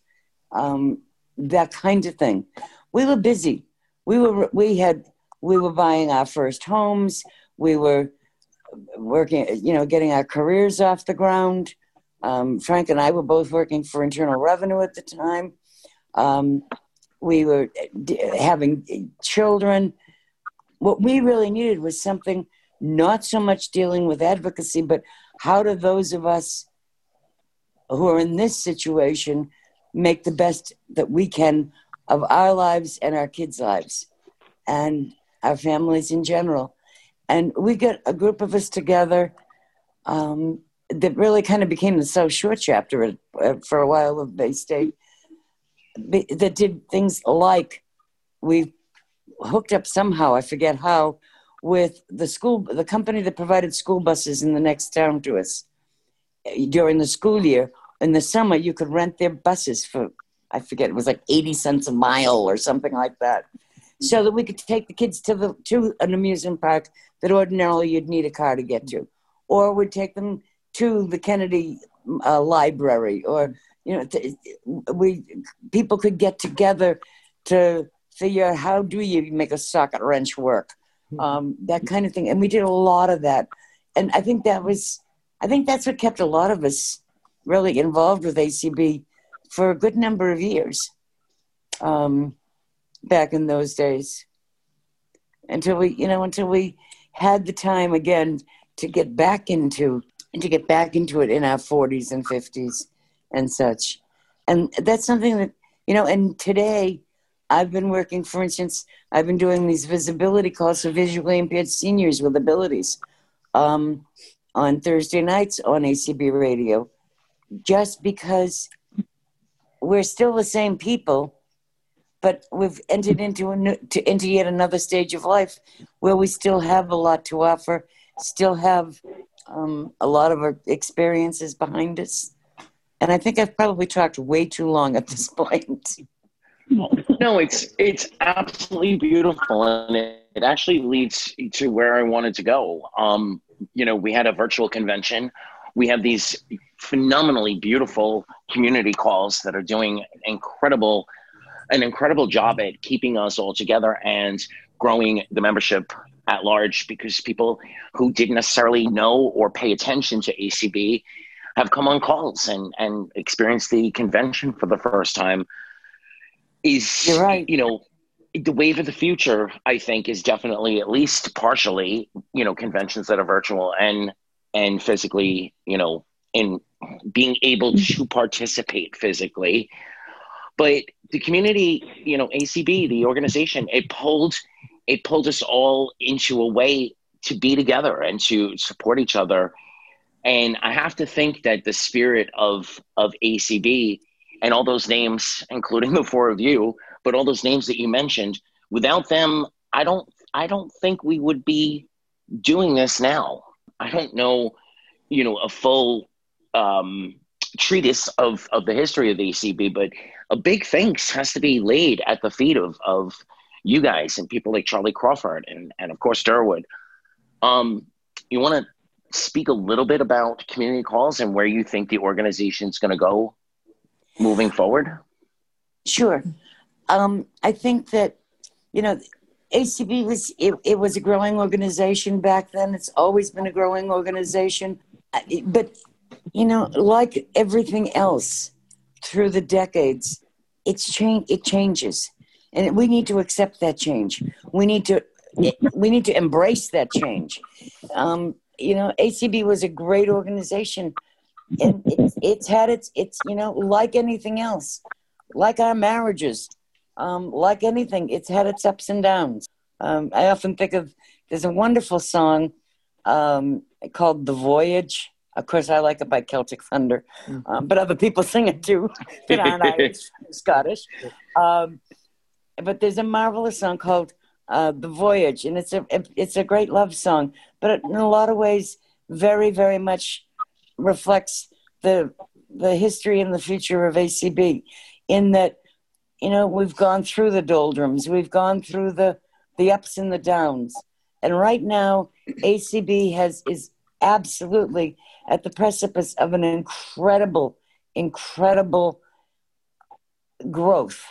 Um, that kind of thing. We were busy. We were we had we were buying our first homes. We were working you know getting our careers off the ground. Um, frank and i were both working for internal revenue at the time. Um, we were having children. What we really needed was something not so much dealing with advocacy, but how do those of us who are in this situation make the best that we can of our lives and our kids' lives and our families in general. And we got a group of us together um, that really kind of became the South Shore chapter for a while of Bay State that did things like we hooked up somehow, I forget how, with the school, the company that provided school buses in the next town to us during the school year. In the summer, you could rent their buses for, I forget, it was like 80 cents a mile or something like that. So that we could take the kids to the to an amusement park that ordinarily you'd need a car to get to, or we'd take them to the Kennedy uh, Library, or you know, we people could get together to figure out how do you make a socket wrench work. Um, that kind of thing. And we did a lot of that, and I think that was, I think that's what kept a lot of us really involved with ACB for a good number of years um, back in those days. Until we, you know, until we had the time again to get back into and to get back into it in our 40s and 50s and such. And that's something that, you know, and today I've been working, for instance, I've been doing these visibility calls for visually impaired seniors with abilities um, on Thursday nights on ACB radio, just because we're still the same people, but we've entered into, a new, to, into yet another stage of life where we still have a lot to offer, still have um, a lot of our experiences behind us and I think I've probably talked way too long at this point. No, it's it's absolutely beautiful, and it, it actually leads to where I wanted to go. Um, you know, we had a virtual convention. We have these phenomenally beautiful community calls that are doing incredible, an incredible job at keeping us all together and growing the membership at large. Because people who didn't necessarily know or pay attention to ACB have come on calls and and experienced the convention for the first time is You're right. you know the wave of the future i think is definitely at least partially you know conventions that are virtual and and physically you know in being able mm-hmm. to participate physically. But the community you know acb the organization it pulled it pulled us all into a way to be together and to support each other. And I have to think that the spirit of of ACB and all those names, including the four of you, but all those names that you mentioned, without them, I don't I don't think we would be doing this now. I don't know, you know, a full um, treatise of of the history of the ACB, but a big thanks has to be laid at the feet of of you guys and people like Charlie Crawford and and of course Durward. Um, you want to speak a little bit about community calls and where you think the organization is going to go moving forward? Sure. Um, I think that, you know, ACB was it, it was a growing organization back then. It's always been a growing organization, uh, but you know, like everything else through the decades, it's change. It changes, and we need to accept that change. We need to we need to embrace that change. Um, you know, ACB was a great organization. And it's, it's had its, it's, you know, like anything else, like our marriages, um, like anything, it's had its ups and downs. Um, I often think of, there's a wonderful song um, called The Voyage. Of course, I like it by Celtic Thunder, um, but other people sing it too that aren't Irish, Scottish. Um, but there's a marvelous song called uh, the voyage, and it's a it's a great love song, but in a lot of ways, very very much reflects the the history and the future of ACB in that, you know, we've gone through the doldrums, we've gone through the, the ups and the downs. And right now, ACB has is absolutely at the precipice of an incredible, incredible growth,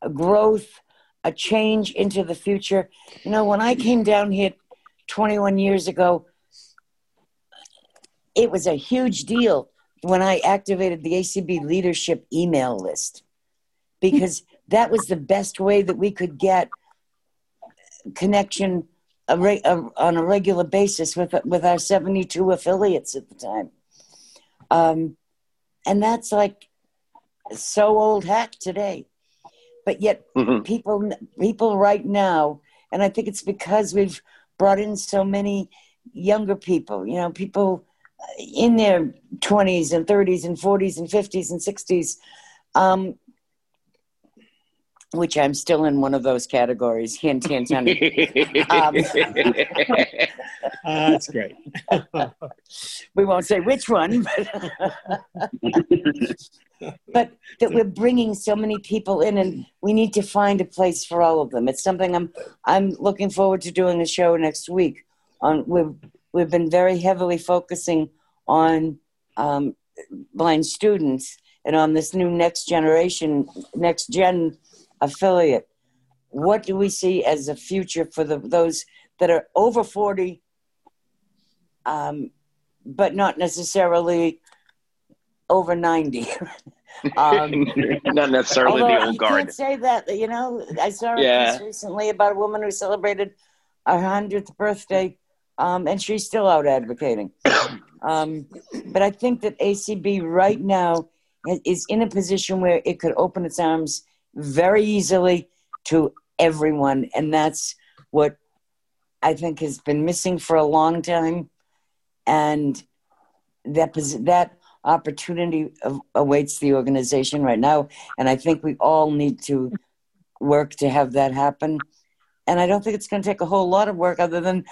a growth, a change into the future. You know, when I came down here 21 years ago, it was a huge deal when I activated the ACB leadership email list because that was the best way that we could get connection a re- a, on a regular basis with with our 72 affiliates at the time. Um, and that's like so old hat today. But yet mm-hmm. people people right now and I think it's because we've brought in so many younger people, you know, people in their 20s and 30s and 40s and 50s and 60s um, which I'm still in one of those categories. Hint, hint, hint. um, uh, that's great. we won't say which one, but, but that we're bringing so many people in, and we need to find a place for all of them. It's something I'm I'm looking forward to doing a show next week. On we've we've been very heavily focusing on um, blind students and on this new next generation, next gen affiliate, what do we see as a future for the, those that are over 40, um, but not necessarily over 90? um, not necessarily the old guard. I can't say that. You know, I saw a yeah. recently about a woman who celebrated her 100th birthday, um, and she's still out advocating. Um, but I think that ACB right now is in a position where it could open its arms very easily to everyone. And that's what I think has been missing for a long time. And that, that opportunity awaits the organization right now. And I think we all need to work to have that happen. And I don't think it's going to take a whole lot of work other than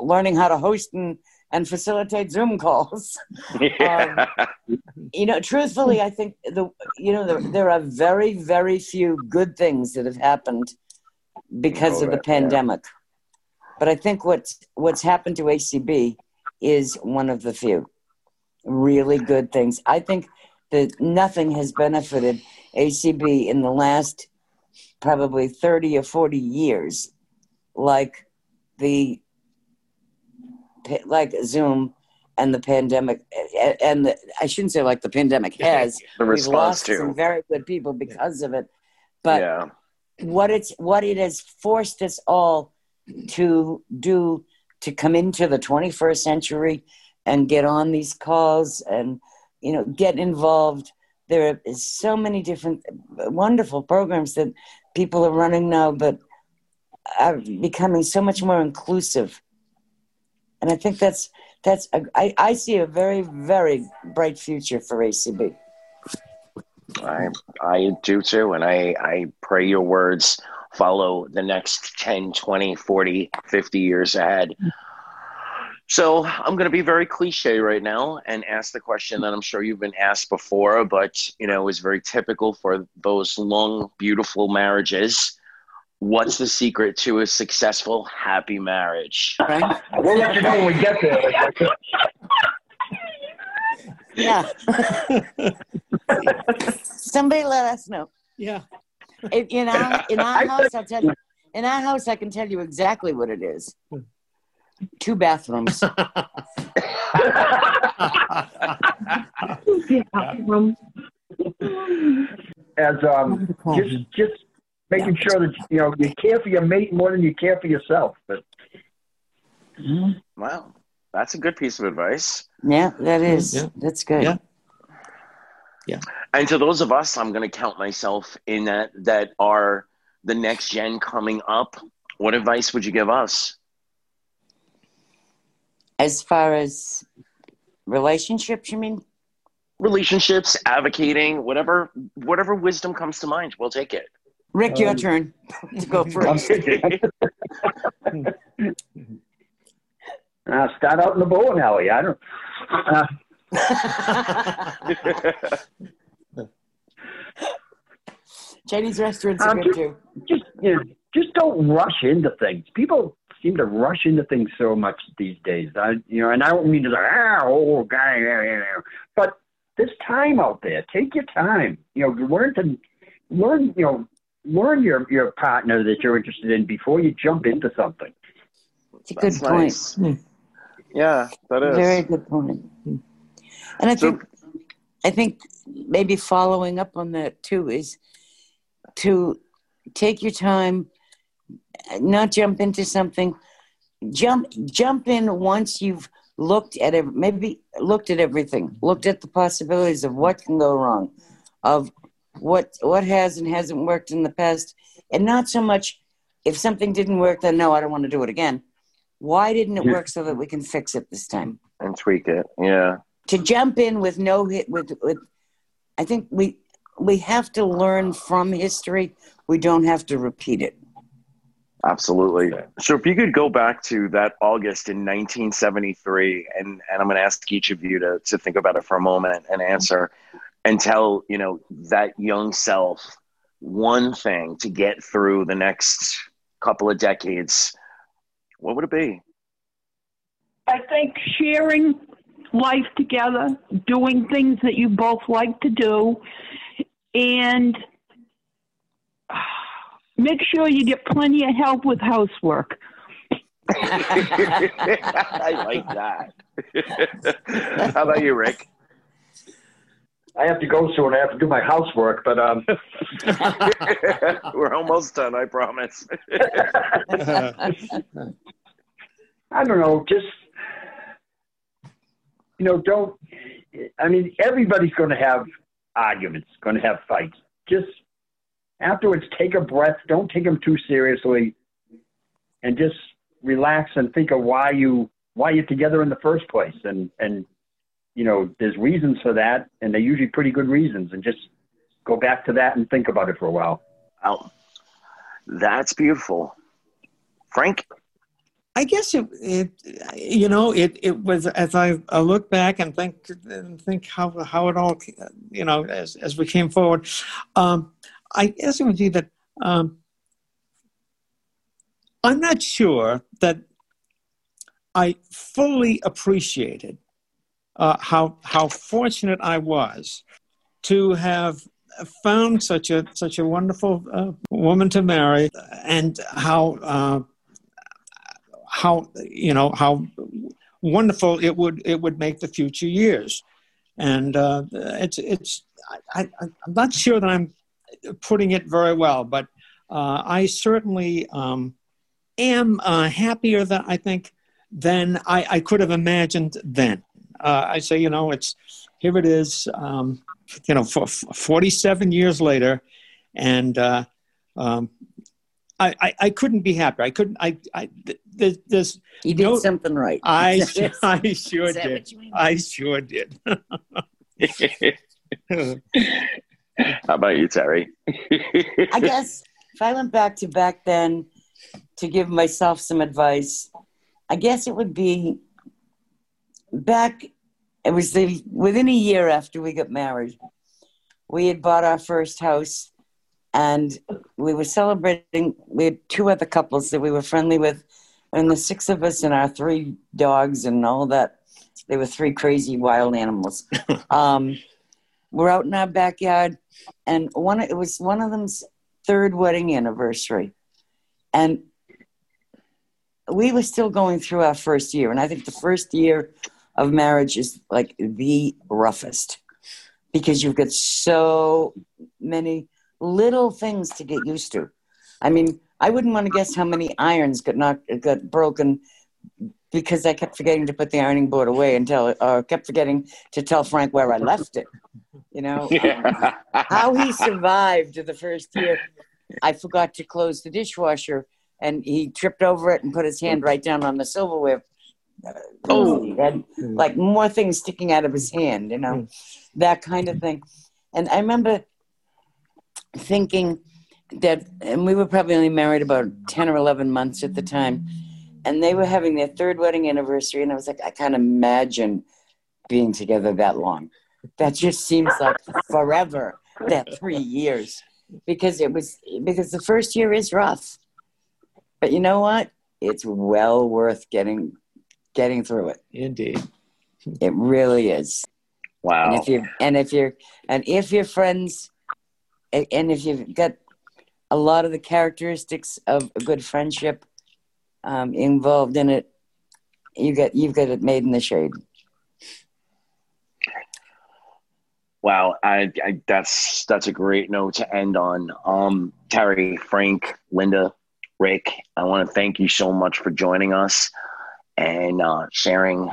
learning how to host and and facilitate Zoom calls. Yeah. Um, you know, truthfully, I think the you know there, there are very very few good things that have happened because oh, of the right, pandemic. Yeah. But I think what's what's happened to ACB is one of the few really good things. I think that nothing has benefited ACB in the last probably 30 or 40 years like the like Zoom and the pandemic, and the, I shouldn't say like the pandemic has. the We've lost too. some very good people because of it, but yeah. what it's what it has forced us all to do to come into the 21st century and get on these calls and you know get involved. There is so many different uh, wonderful programs that people are running now, but are becoming so much more inclusive and I think that's that's a, I, I see a very very bright future for ACB. I I do too, and I I pray your words follow the next 10, 20, 40, 50 years ahead. So I'm going to be very cliche right now and ask the question that I'm sure you've been asked before, but you know is very typical for those long, beautiful marriages what's the secret to a successful, happy marriage? Right. We'll let you know when we get there. yeah. Somebody let us know. Yeah. In, our in our house, I'll tell you. In our house, I can tell you exactly what it is. Hmm. Two bathrooms. As um, just just making sure that you know you care for your mate more than you care for yourself. But wow, that's a good piece of advice. Yeah, that is. Yeah. That's good. Yeah. Yeah. And to those of us, I'm going to count myself in that that are the next gen coming up. What advice would you give us? As far as relationships, you mean? Relationships, advocating, whatever whatever wisdom comes to mind, we'll take it. Rick, your um, turn to go first. uh, start out in the bowling alley. I don't. Uh, Chinese restaurants are um, good just, too. Just you know, just don't rush into things. People seem to rush into things so much these days. I, you know, and I don't mean to say, ah, oh, guy, but there's time out there. Take your time. You know, learn to learn. You know, learn your your partner that you're interested in before you jump into something. It's a good That's point. Nice. Hmm. Yeah, that is very good point. And I so, think I think maybe following up on that too is to take your time, not jump into something. Jump jump in once you've looked at it, maybe looked at everything, looked at the possibilities of what can go wrong, of what what has and hasn't worked in the past, and not so much if something didn't work, then no, I don't want to do it again. Why didn't it work so that we can fix it this time and tweak it? Yeah. To jump in with no hit with with, I think we we have to learn from history. We don't have to repeat it. Absolutely. So if you could go back to that August in 1973, and, and I'm going to ask each of you to, to think about it for a moment and answer and tell, you know, that young self one thing to get through the next couple of decades, what would it be? I think sharing life together, doing things that you both like to do, and make sure you get plenty of help with housework. I like that. How about you, Rick? I have to go soon. I have to do my housework, but um, we're almost done. I promise. I don't know. Just you know, don't. I mean, everybody's going to have arguments, going to have fights. Just afterwards, take a breath. Don't take them too seriously, and just relax and think of why you why you're together in the first place. And and you know, there's reasons for that, and they're usually pretty good reasons. And just go back to that and think about it for a while. Oh, that's beautiful, Frank. I guess it, it, you know, it, it was as I, I look back and think and think how how it all, you know, as as we came forward. Um, I guess it would be that um, I'm not sure that I fully appreciated uh, how how fortunate I was to have found such a such a wonderful uh, woman to marry, and how uh, how you know how wonderful it would it would make the future years, and uh, it's it's I, I, I'm not sure that I'm putting it very well, but uh, I certainly um, am uh, happier than I think than I, I could have imagined then. Uh, I say, you know, it's here it is, um, you know, for 47 years later, and uh, um, I, I, I, couldn't be happier. I couldn't. I, I there's, you did no, something right. I, I sure did. I sure did. How about you, Terry? I guess if I went back to back then to give myself some advice, I guess it would be back. It was the within a year after we got married. We had bought our first house, and we were celebrating. We had two other couples that we were friendly with, and the six of us and our three dogs and all that. They were three crazy wild animals. um, we're out in our backyard, and one it was one of them's third wedding anniversary, and we were still going through our first year, and I think the first year of marriage is like the roughest because you've got so many little things to get used to. I mean, I wouldn't want to guess how many irons got knocked, got broken because I kept forgetting to put the ironing board away until, or kept forgetting to tell Frank where I left it. You know, um, how he survived the first year. I forgot to close the dishwasher, and he tripped over it and put his hand right down on the silverware. Oh, he had like more things sticking out of his hand, you know, that kind of thing. And I remember thinking that, and we were probably only married about 10 or 11 months at the time, and they were having their third wedding anniversary. And I was like, I can't imagine being together that long. That just seems like forever. That three years, because it was because the first year is rough, but you know what? It's well worth getting getting through it. Indeed, it really is. Wow. And if you and if you're and if your friends and if you've got a lot of the characteristics of a good friendship um, involved in it, you get you've got it made in the shade. Wow, I, I, that's that's a great note to end on. Um, Terry, Frank, Linda, Rick, I want to thank you so much for joining us and uh, sharing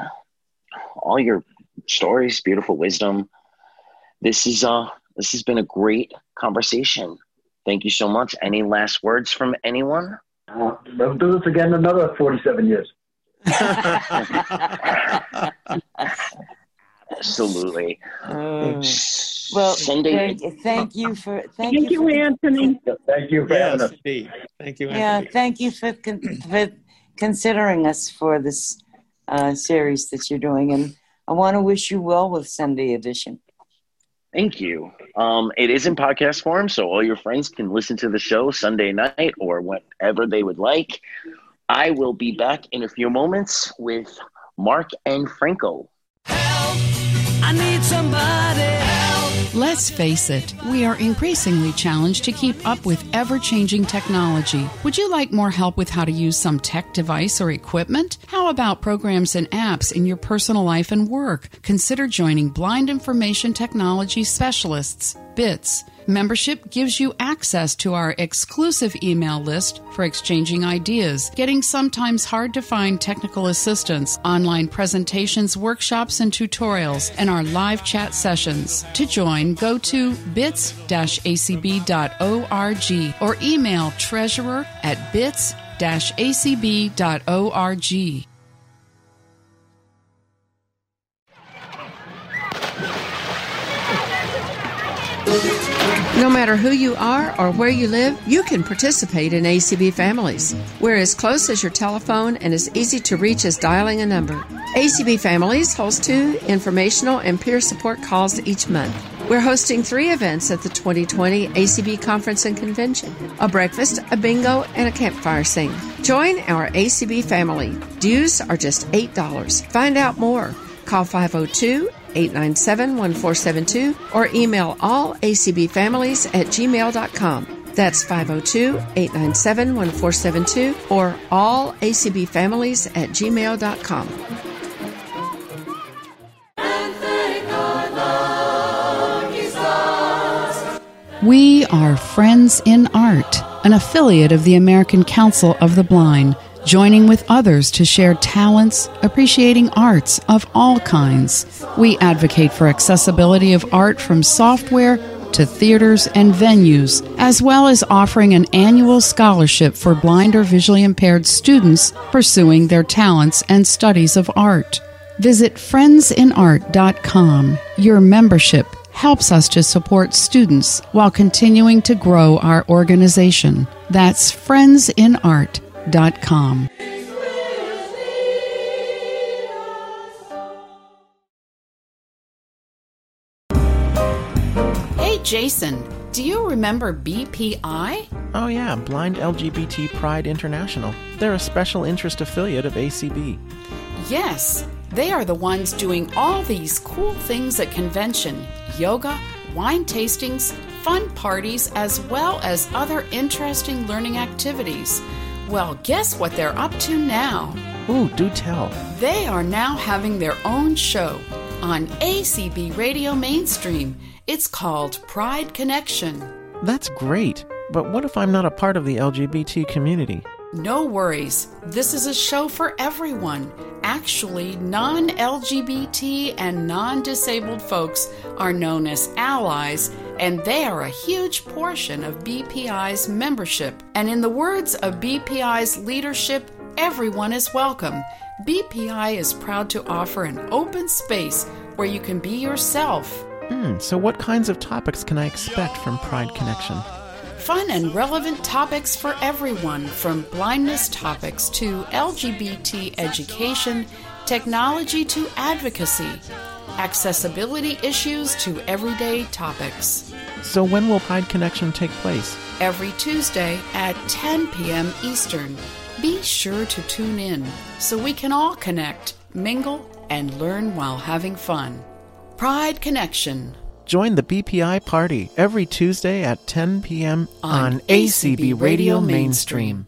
all your stories, beautiful wisdom. This is uh, this has been a great conversation. Thank you so much. Any last words from anyone? Uh, let's do this again another forty-seven years. Absolutely. Uh, well, Sunday. Thank, thank, you for thank, thank you, you Anthony. Thank you for yes, having us. Thank you. Anthony. Yeah, thank you for, con- for considering us for this uh, series that you're doing, and I want to wish you well with Sunday edition. Thank you. Um, it is in podcast form, so all your friends can listen to the show Sunday night or whenever they would like. I will be back in a few moments with Mark and Franco. Help! Let's face it, we are increasingly challenged to keep up with ever changing technology. Would you like more help with how to use some tech device or equipment? How about programs and apps in your personal life and work? Consider joining Blind Information Technology Specialists, BITS. Membership gives you access to our exclusive email list for exchanging ideas, getting sometimes hard to find technical assistance, online presentations, workshops, and tutorials, and our live chat sessions. To join, go to bits-acb.org or email treasurer at bits-acb.org. No matter who you are or where you live, you can participate in ACB Families. We're as close as your telephone and as easy to reach as dialing a number. ACB Families holds two informational and peer support calls each month. We're hosting three events at the 2020 ACB Conference and Convention a breakfast, a bingo, and a campfire sing. Join our ACB family. Dues are just $8. Find out more. Call 502 897 1472 or email all ACB families at gmail.com. That's 502 897 1472 or all ACB families at gmail.com. We are Friends in Art, an affiliate of the American Council of the Blind joining with others to share talents, appreciating arts of all kinds. We advocate for accessibility of art from software to theaters and venues, as well as offering an annual scholarship for blind or visually impaired students pursuing their talents and studies of art. Visit friendsinart.com. Your membership helps us to support students while continuing to grow our organization. That's friendsinart.com com. Hey, Jason, do you remember BPI? Oh, yeah, Blind LGBT Pride International. They're a special interest affiliate of ACB. Yes, they are the ones doing all these cool things at convention yoga, wine tastings, fun parties, as well as other interesting learning activities. Well, guess what they're up to now? Ooh, do tell. They are now having their own show on ACB Radio Mainstream. It's called Pride Connection. That's great. But what if I'm not a part of the LGBT community? No worries. This is a show for everyone. Actually, non LGBT and non disabled folks are known as allies, and they are a huge portion of BPI's membership. And in the words of BPI's leadership, everyone is welcome. BPI is proud to offer an open space where you can be yourself. Hmm, so, what kinds of topics can I expect from Pride Connection? Fun and relevant topics for everyone, from blindness topics to LGBT education, technology to advocacy. Accessibility issues to everyday topics. So, when will Pride Connection take place? Every Tuesday at 10 p.m. Eastern. Be sure to tune in so we can all connect, mingle, and learn while having fun. Pride Connection. Join the BPI party every Tuesday at 10 p.m. on, on ACB, ACB Radio Mainstream.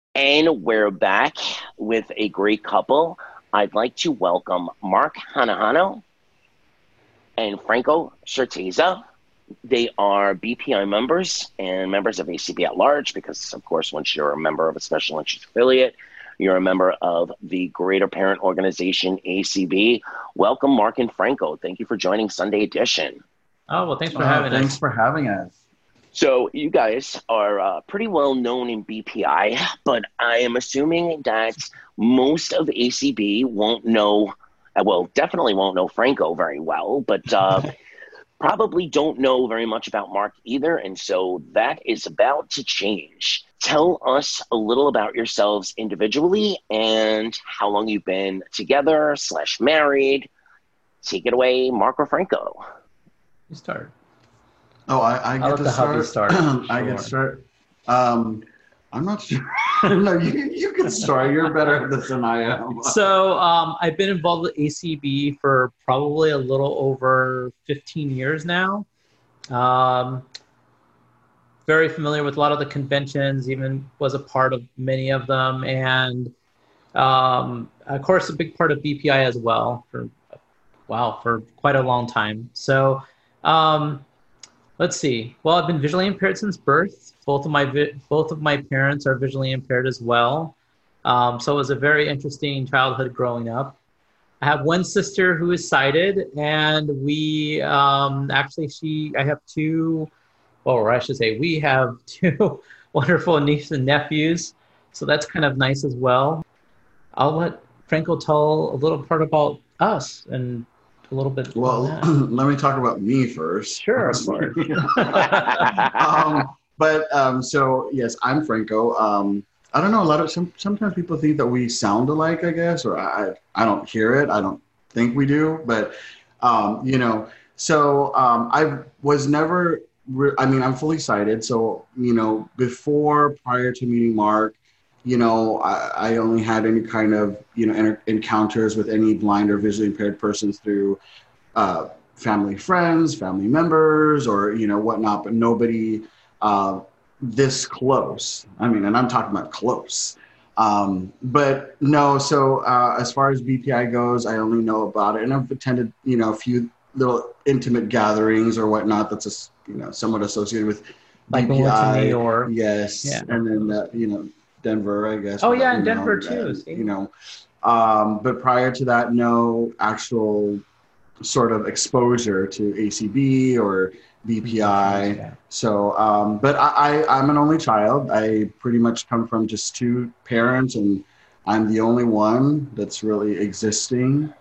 And we're back with a great couple. I'd like to welcome Mark Hanahano and Franco Certeza. They are BPI members and members of ACB at large because, of course, once you're a member of a special interest affiliate, you're a member of the greater parent organization ACB. Welcome, Mark and Franco. Thank you for joining Sunday Edition. Oh, well, thanks for having thanks us. Thanks for having us. So you guys are uh, pretty well known in BPI, but I am assuming that most of ACB won't know. Uh, well, definitely won't know Franco very well, but uh, probably don't know very much about Mark either. And so that is about to change. Tell us a little about yourselves individually and how long you've been together slash married. Take it away, Mark or Franco. You start. Oh, I, I get to start. start. I get to start. Um, I'm not sure. no, you, you can start. You're better at this than I am. So um, I've been involved with ACB for probably a little over 15 years now. Um, very familiar with a lot of the conventions, even was a part of many of them. And um, of course, a big part of BPI as well for, wow, for quite a long time. So um, let's see. Well, I've been visually impaired since birth. Both of my vi- both of my parents are visually impaired as well. Um, so it was a very interesting childhood growing up. I have one sister who is sighted, and we um, actually she I have two, or I should say we have two wonderful nieces and nephews. So that's kind of nice as well. I'll let Franco tell a little part about us and a little bit? Well, let me talk about me first. Sure, um, but um, so yes, I'm Franco. Um, I don't know. A lot of some, sometimes people think that we sound alike. I guess, or I I don't hear it. I don't think we do. But um, you know, so um, I was never. Re- I mean, I'm fully sighted. So you know, before prior to meeting Mark, you know, I, I, only had any kind of, you know, inter- encounters with any blind or visually impaired persons through uh, family friends, family members, or, you know, whatnot, but nobody uh, this close. I mean, and I'm talking about close. Um, but no, so uh, as far as BPI goes, I only know about it. And I've attended, you know, a few little intimate gatherings or whatnot that's, a, you know, somewhat associated with like BPI. Or, yes. Yeah. And then, uh, you know, Denver, I guess. Oh yeah, in Denver too. And, you know, um, but prior to that, no actual sort of exposure to ACB or BPI. Yeah. So, um, but I, I, I'm an only child. I pretty much come from just two parents, and I'm the only one that's really existing.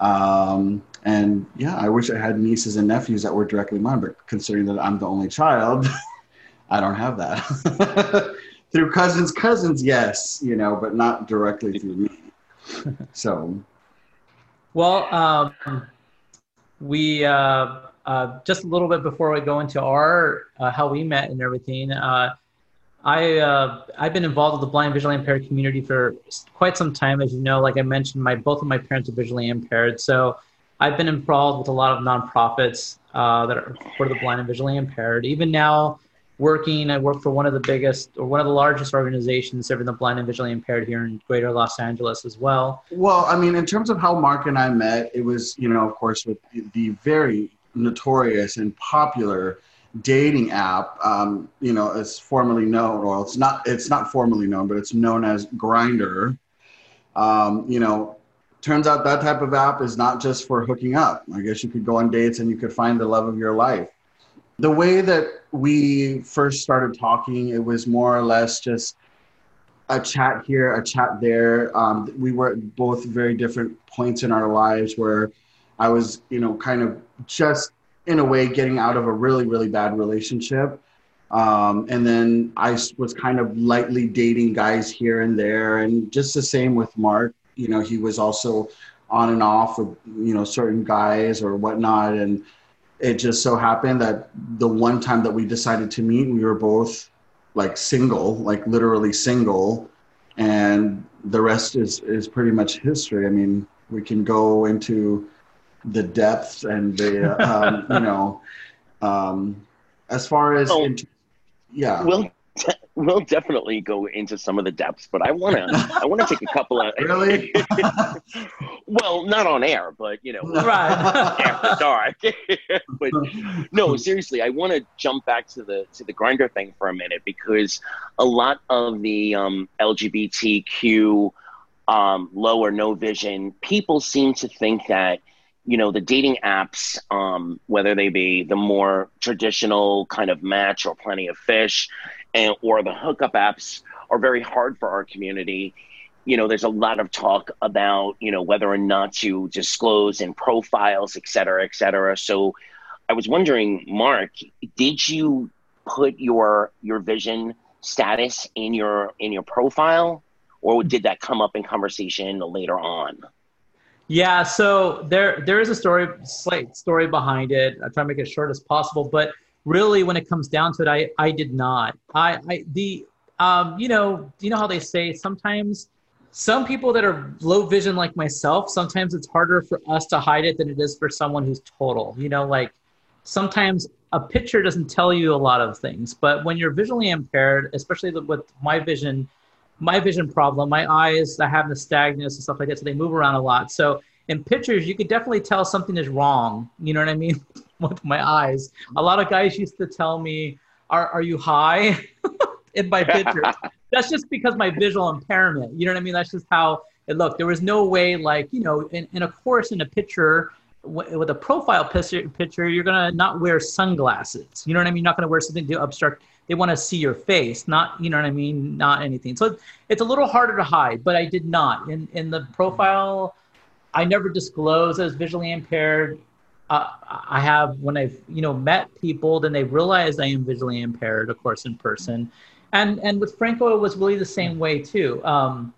Um, and yeah, I wish I had nieces and nephews that were directly mine, but considering that I'm the only child, I don't have that. through cousins, cousins, yes, you know, but not directly through me. so, well, um, we uh, uh, just a little bit before we go into our uh, how we met and everything. Uh, I uh, I've been involved with the blind visually impaired community for quite some time, as you know. Like I mentioned, my both of my parents are visually impaired, so I've been involved with a lot of nonprofits uh, that are for the blind and visually impaired. Even now, working. I work for one of the biggest or one of the largest organizations serving the blind and visually impaired here in greater Los Angeles as well. Well, I mean, in terms of how Mark and I met, it was, you know, of course, with the very notorious and popular dating app um, you know it's formerly known or it's not it's not formally known but it's known as Grindr um, you know turns out that type of app is not just for hooking up. I guess you could go on dates and you could find the love of your life. The way that we first started talking, it was more or less just a chat here, a chat there. Um, we were at both very different points in our lives where I was, you know, kind of just in a way getting out of a really, really bad relationship. Um, and then I was kind of lightly dating guys here and there, and just the same with Mark you know, he was also on and off with, you know, certain guys or whatnot. And it just so happened that the one time that we decided to meet, we were both like single, like literally single. And the rest is, is pretty much history. I mean, we can go into the depths and the, um, you know, um, as far as, oh, into, yeah. We'll we'll definitely go into some of the depths, but I want to I want to take a couple of really. well, not on air, but you know, right after dark. but no, seriously, I want to jump back to the to the Grindr thing for a minute because a lot of the um, LGBTQ um, low or no vision people seem to think that you know the dating apps um, whether they be the more traditional kind of match or plenty of fish and or the hookup apps are very hard for our community. You know there's a lot of talk about you know whether or not to disclose in profiles et cetera et cetera. So i was wondering mark did you put your your vision status in your in your profile or did that come up in conversation later on? Yeah so there there is a story slight story behind it. I try to make it short as possible but really when it comes down to it i i did not. I i the um you know you know how they say sometimes some people that are low vision like myself sometimes it's harder for us to hide it than it is for someone who's total you know like sometimes a picture doesn't tell you a lot of things but when you're visually impaired especially with my vision my vision problem my eyes i have nystagmus and stuff like that so they move around a lot. So in pictures you could definitely tell something is wrong you know what i mean with my eyes. A lot of guys used to tell me, "Are are you high?" in my picture. That's just because my visual impairment. You know what I mean? That's just how it looked. There was no way, like you know, in, in a course in a picture with a profile picture, picture, you're gonna not wear sunglasses. You know what I mean? You're not gonna wear something to obstruct. They want to see your face, not you know what I mean, not anything. So it's a little harder to hide, but I did not in in the profile. I never disclosed as visually impaired uh, I have when I've you know met people, then they realize I am visually impaired, of course, in person, and and with Franco it was really the same way too. Um,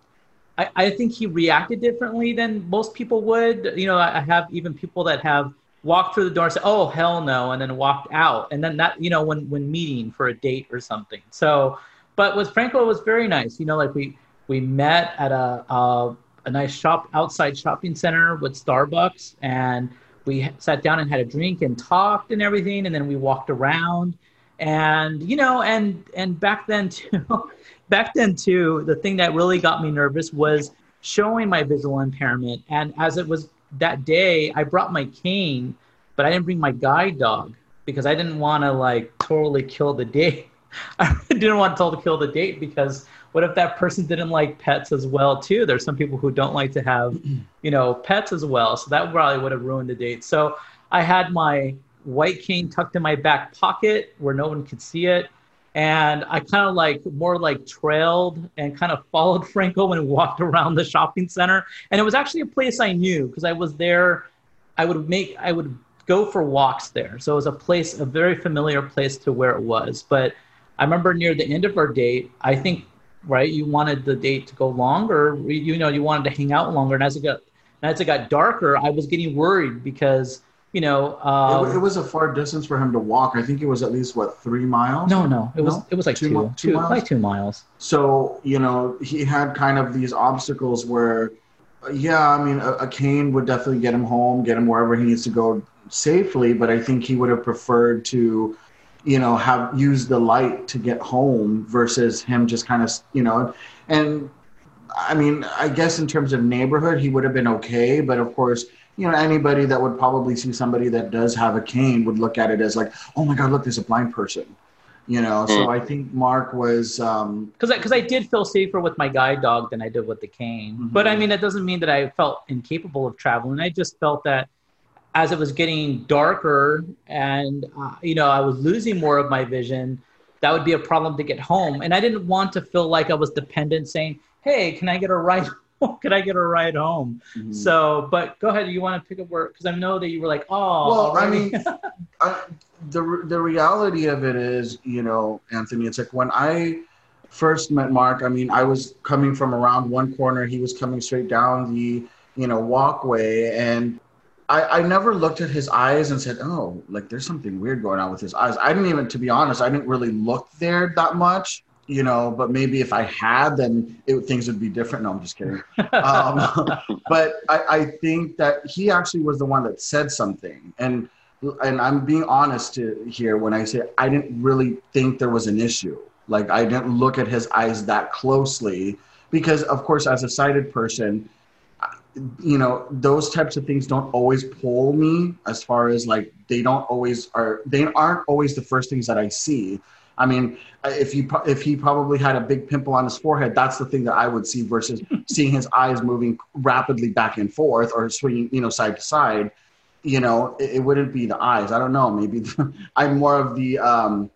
I, I think he reacted differently than most people would. You know, I have even people that have walked through the door and said, "Oh hell no," and then walked out, and then that you know when when meeting for a date or something. So, but with Franco it was very nice. You know, like we we met at a a, a nice shop outside shopping center with Starbucks and we sat down and had a drink and talked and everything and then we walked around. And you know and and back then too back then too the thing that really got me nervous was showing my visual impairment. And as it was that day i brought my cane but i didn't bring my guide dog because i didn't want to like totally kill the date. I didn't want to totally kill the date because what if that person didn't like pets as well too? There's some people who don't like to have you know pets as well so that probably would have ruined the date. So i had my white cane tucked in my back pocket where no one could see it and i kind of like more like trailed and kind of followed franco and walked around the shopping center. And it was actually a place i knew because i was there i would make i would go for walks there. So it was a place a very familiar place to where it was. But i remember near the end of our date i think right? You wanted the date to go longer. You know, you wanted to hang out longer. And as it got as it got darker, I was getting worried because you know um, it, it, was a far distance for him to walk. I think it was at least what three miles. No, no, it was it was like two, two, two, two miles? like two miles. So you know, he had kind of these obstacles where, yeah, I mean, a, a cane would definitely get him home, get him wherever he needs to go safely. But I think he would have preferred to you know, have used the light to get home versus him just kind of, you know, and I mean, I guess in terms of neighborhood, he would have been okay. But of course, you know, anybody that would probably see somebody that does have a cane would look at it as like, oh my God, look, there's a blind person. you know. So I think Mark was um, because I, cause I did feel safer with my guide dog than I did with the cane. Mm-hmm. But I mean, that doesn't mean that I felt incapable of traveling. I just felt that as it was getting darker and uh, you know I was losing more of my vision, that would be a problem to get home. And I didn't want to feel like I was dependent, saying, "Hey, can I get a ride?" Can I get a ride home? Mm-hmm. So, but go ahead. You want to pick up where? Because I know that you were like, oh. Well, I mean, I, the the reality of it is, you know, Anthony, it's like when I first met Mark. I mean, I was coming from around one corner. He was coming straight down the, you know, walkway, and I, I never looked at his eyes and said, "Oh, like there's something weird going on with his eyes." I didn't even, to be honest, I didn't really look there that much, you know. But maybe if I had, then it, things would be different. No, I'm just kidding. um, but I, I think that he actually was the one that said something, and and I'm being honest to, here when I say I didn't really think there was an issue. Like I didn't look at his eyes that closely because, of course, as a sighted person, you know those types of things don't always pull me as far as like they don't always are they aren't always the first things that i see. I mean if you if he probably had a big pimple on his forehead that's the thing that i would see versus seeing his eyes moving rapidly back and forth or swinging you know side to side you know it, it wouldn't be the eyes. I don't know. Maybe i'm more of the um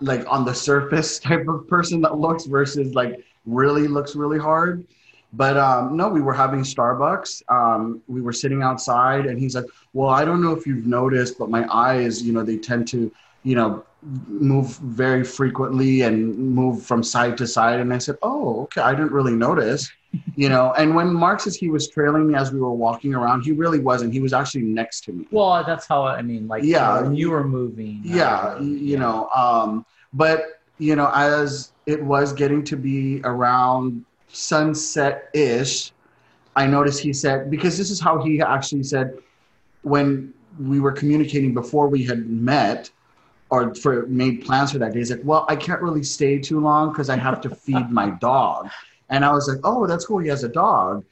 like on the surface type of person that looks versus like really looks really hard but um, no, we were having Starbucks. Um, we were sitting outside, and he's like, "Well, I don't know if you've noticed, but my eyes, you know, they tend to, you know, move very frequently and move from side to side." And I said, "Oh, okay. I didn't really notice." you know, and when Mark says he was trailing me as we were walking around, he really wasn't. He was actually next to me. Well, that's how I mean, like, Yeah. when you were moving. Yeah, you know, um, but you know, as it was getting to be around sunset ish, I noticed he said because this is how he actually said when we were communicating before we had met or for made plans for that day. He's like, "Well, I can't really stay too long because I have to feed my dog," and I was like, "Oh, that's cool. He has a dog,"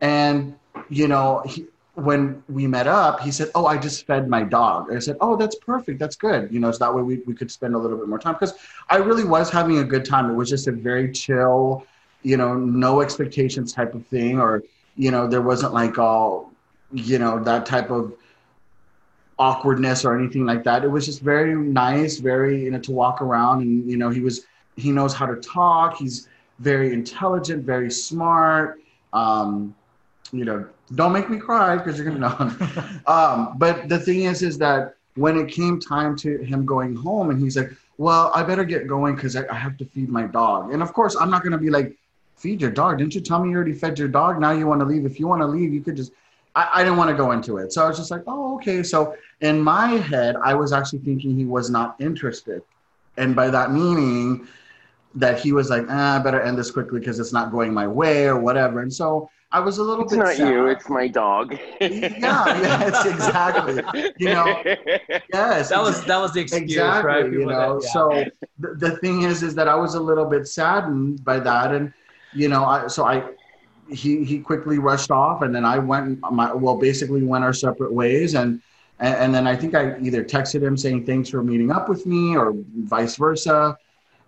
and you know, he, when we met up, he said, "Oh, I just fed my dog." I said, "Oh, that's perfect. That's good. You know, so that way we, we could spend a little bit more time because I really was having a good time. It was just a very chill, you know, no expectations type of thing, or you know, there wasn't like all, you know, that type of awkwardness or anything like that. It was just very nice, very you know to walk around, and you know, he was he knows how to talk. He's very intelligent, very smart. Um, you know, don't make me cry because you're gonna know. um, but the thing is, is that when it came time to him going home, and he's like, "Well, I better get going because I, I have to feed my dog." And of course, I'm not gonna be like, "Feed your dog? Didn't you tell me you already fed your dog? Now you want to leave? If you want to leave, you could just." I, I didn't want to go into it, so I was just like, "Oh, okay." So in my head, I was actually thinking he was not interested, and by that meaning that he was like, ah, "I better end this quickly because it's not going my way or whatever." And so I was a little It's bit not sad. you, it's my dog. yeah, yes, exactly. You know, yes, That was that was the excuse, exactly. right? You know, that- yeah. so the, the thing is, is that I was a little bit saddened by that, and you know, I so I he he quickly rushed off, and then I went my well, basically went our separate ways, and and, and then I think I either texted him saying thanks for meeting up with me, or vice versa,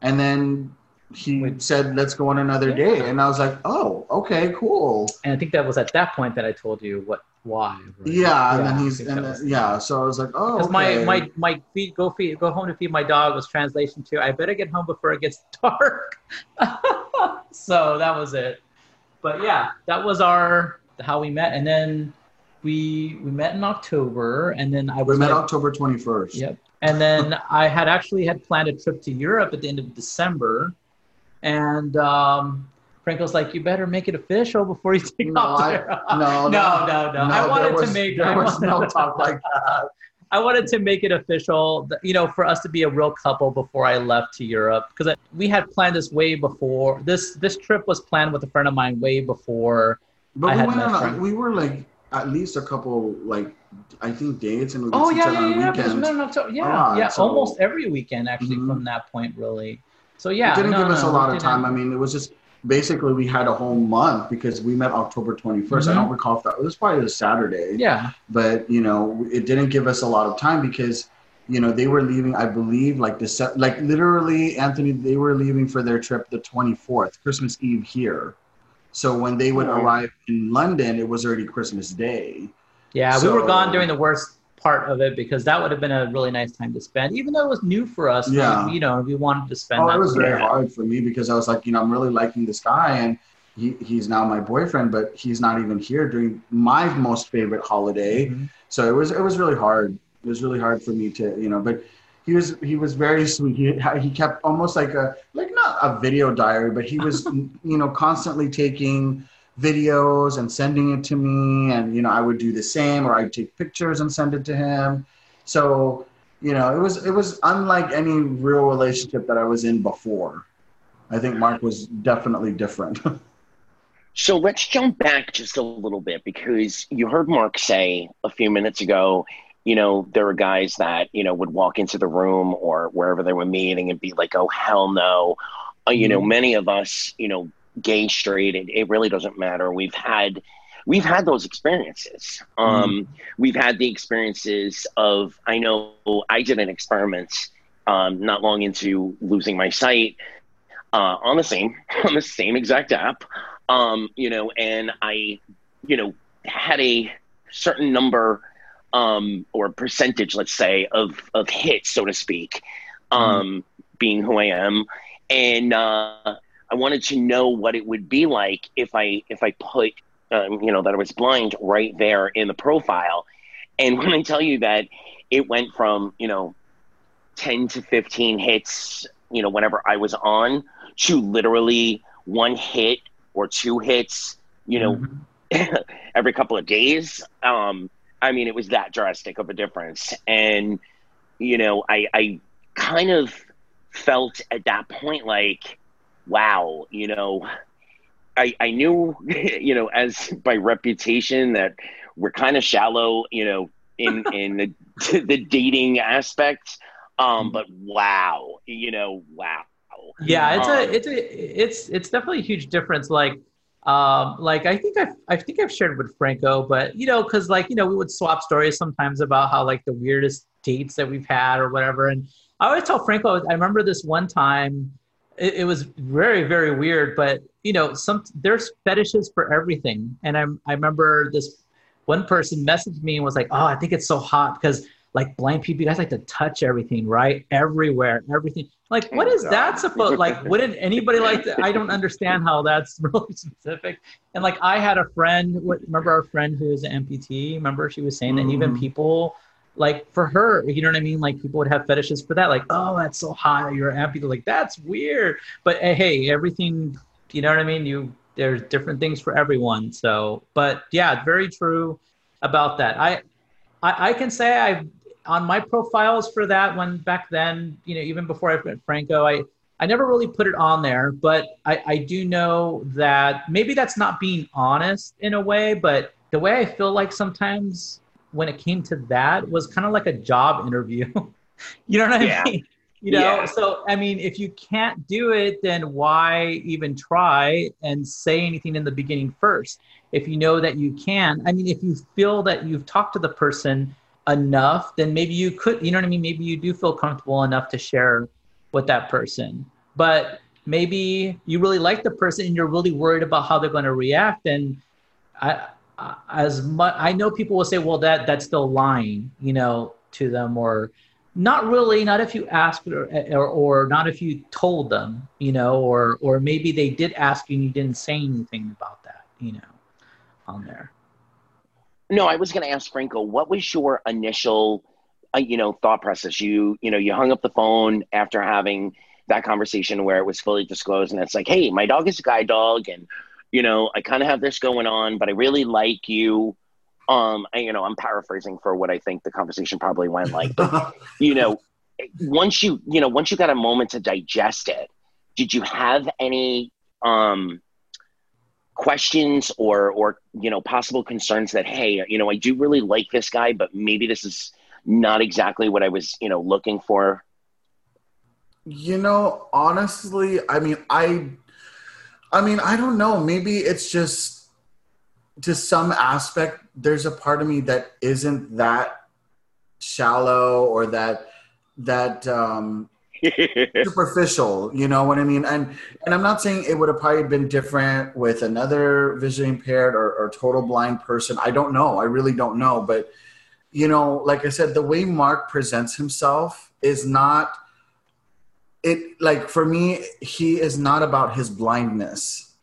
and then he said let's go on another day, and I was like, oh, okay, cool. And I think that was at that point that I told you what why. right? Yeah, and then he's and then, yeah. So I was like, oh, Because okay. my my my feed go feed go home to feed my dog was translation to I better get home before it gets dark. so that was it. But yeah, that was our how we met, and then we we met in October, and then I we met like- October twenty first. Yep. And then I had actually had planned a trip to Europe at the end of December, and um, Frank was like, "You better make it official before you take No, off." I- there." no, no, no, no. I wanted was- to make. there I was wanted- no talk like that. I wanted to make it official, you know, for us to be a real couple before I left to Europe because we had planned this way before. This this trip was planned with a friend of mine way before But I we went on. We were like at least a couple like I think dates and we would Oh see yeah, each other yeah, on yeah. weekends. no, no, so- yeah, a yeah. so- almost every weekend actually from that point, really. So yeah, it didn't no, give us no, a lot we of time. I mean, it was just basically we had a whole month because we met October 21st. I Mhm. don't recall if that it was probably a Saturday. Yeah. But you know, it didn't give us a lot of time because you know, they were leaving, I believe, like December, like literally, Anthony, they were leaving for their trip the 24th, Christmas Eve here. So when they would Oh. arrive in London, it was already Christmas Day. Yeah, So- we were gone during the worst part of it because that would have been a really nice time to spend, even though it was new for us. Yeah. we, you know, we wanted to spend. Oh, that it was very hard for me because I was like, you know, I'm really liking this guy, and he, he's now my boyfriend, but he's not even here during my most favorite holiday. Mm-hmm. So it was it was really hard. It was really hard for me to, you know, but he was he was very sweet. He he kept almost like a like not a video diary, but he was you know constantly taking videos and sending it to me, and you know I would do the same, or I'd take pictures and send it to him. So you know it was it was unlike any real relationship that I was in before. I think Mark was definitely different. So let's jump back just a little bit because you heard Mark say a few minutes ago, you know, there were guys that, you know, would walk into the room or wherever they were meeting and be like, oh, hell no. Uh, you know, Mhm. many of us, you know, gay, straight, it, it really doesn't matter. We've had. We've had those experiences. Um, We've had the experiences of, I know I did an experiment um, not long into losing my sight uh, on the same on the same exact app um, you know and i you know had a certain number um, or percentage let's say of of hits so to speak um, being who i am and uh, i wanted to know what it would be like if i if i put um, you know that i was blind right there in the profile and when i tell you that it went from you know 10 to 15 hits, you know, whenever I was on, to literally one hit or two hits, you know, every couple of days. Um, I mean, it was that drastic of a difference. And, you know, I, I kind of felt at that point like, wow, you know, I, I knew, you know, as by reputation that we're kind of shallow, you know, in, in the, the dating aspect. Um, but wow, you know, wow. Yeah, it's Um, a it's a it's it's definitely a huge difference. Like um like I think I've I think I've shared with Franco, but you know, because like you know we would swap stories sometimes about how like the weirdest dates that we've had or whatever. And I always tell Franco, I remember this one time. It, it was very very weird, but you know, some there's fetishes for everything. And I I remember this one person messaged me and was like, "Oh, I think it's so hot because." Like blind people, you guys like to touch everything, right? Everywhere, everything. Like, what is that supposed? Like, wouldn't anybody like? I don't understand how that's really specific. And like, I had a friend. Remember our friend who was an amputee? Remember she was saying that even Mhm. people, like for her, you know what I mean? Like people would have fetishes for that. Like, oh, that's so hot. You're amputee. Like that's weird. But eh, hey, everything. You know what I mean? You there's different things for everyone. So, but yeah, very true about that. I I, I can say I've on my profiles for that one back then, you know, even before I met Franco, I, I never really put it on there, but I, I do know that maybe that's not being honest in a way, but the way I feel like sometimes when it came to that was kind of like a job interview. you know what I Yeah. mean? You know, Yeah. so I mean, if you can't do it, then why even try and say anything in the beginning first? If you know that you can, I mean, if you feel that you've talked to the person enough, then maybe you could, you know what I mean? Maybe you do feel comfortable enough to share with that person. But maybe you really like the person and you're really worried about how they're going to react. And I, I- as much, I know people will say, well, that that's still lying, you know, to them or not really, not if you asked or, or, or not if you told them, you know, or, or maybe they did ask you and you didn't say anything about that, you know, on there. No, I was going to ask Franco, what was your initial, uh, you know, thought process? You, you know, you hung up the phone after having that conversation where it was fully disclosed, and it's like, hey, my dog is a guide dog, and you know, I kind of have this going on, but I really like you. Um, I, you know, I'm paraphrasing for what I think the conversation probably went like, but you know, once you, you know, once you got a moment to digest it, did you have any um questions or or you know possible concerns that hey you know i do really like this guy but maybe this is not exactly what i was you know looking for You know, honestly, I mean, I, I mean, I don't know. Maybe it's just to some aspect. There's a part of me that isn't that shallow or that that um, superficial. You know what I mean? And and I'm not saying it would have probably been different with another visually impaired or, or total blind person. I don't know. I really don't know. But you know, like I said, the way Mark presents himself is not it like for me he is not about his blindness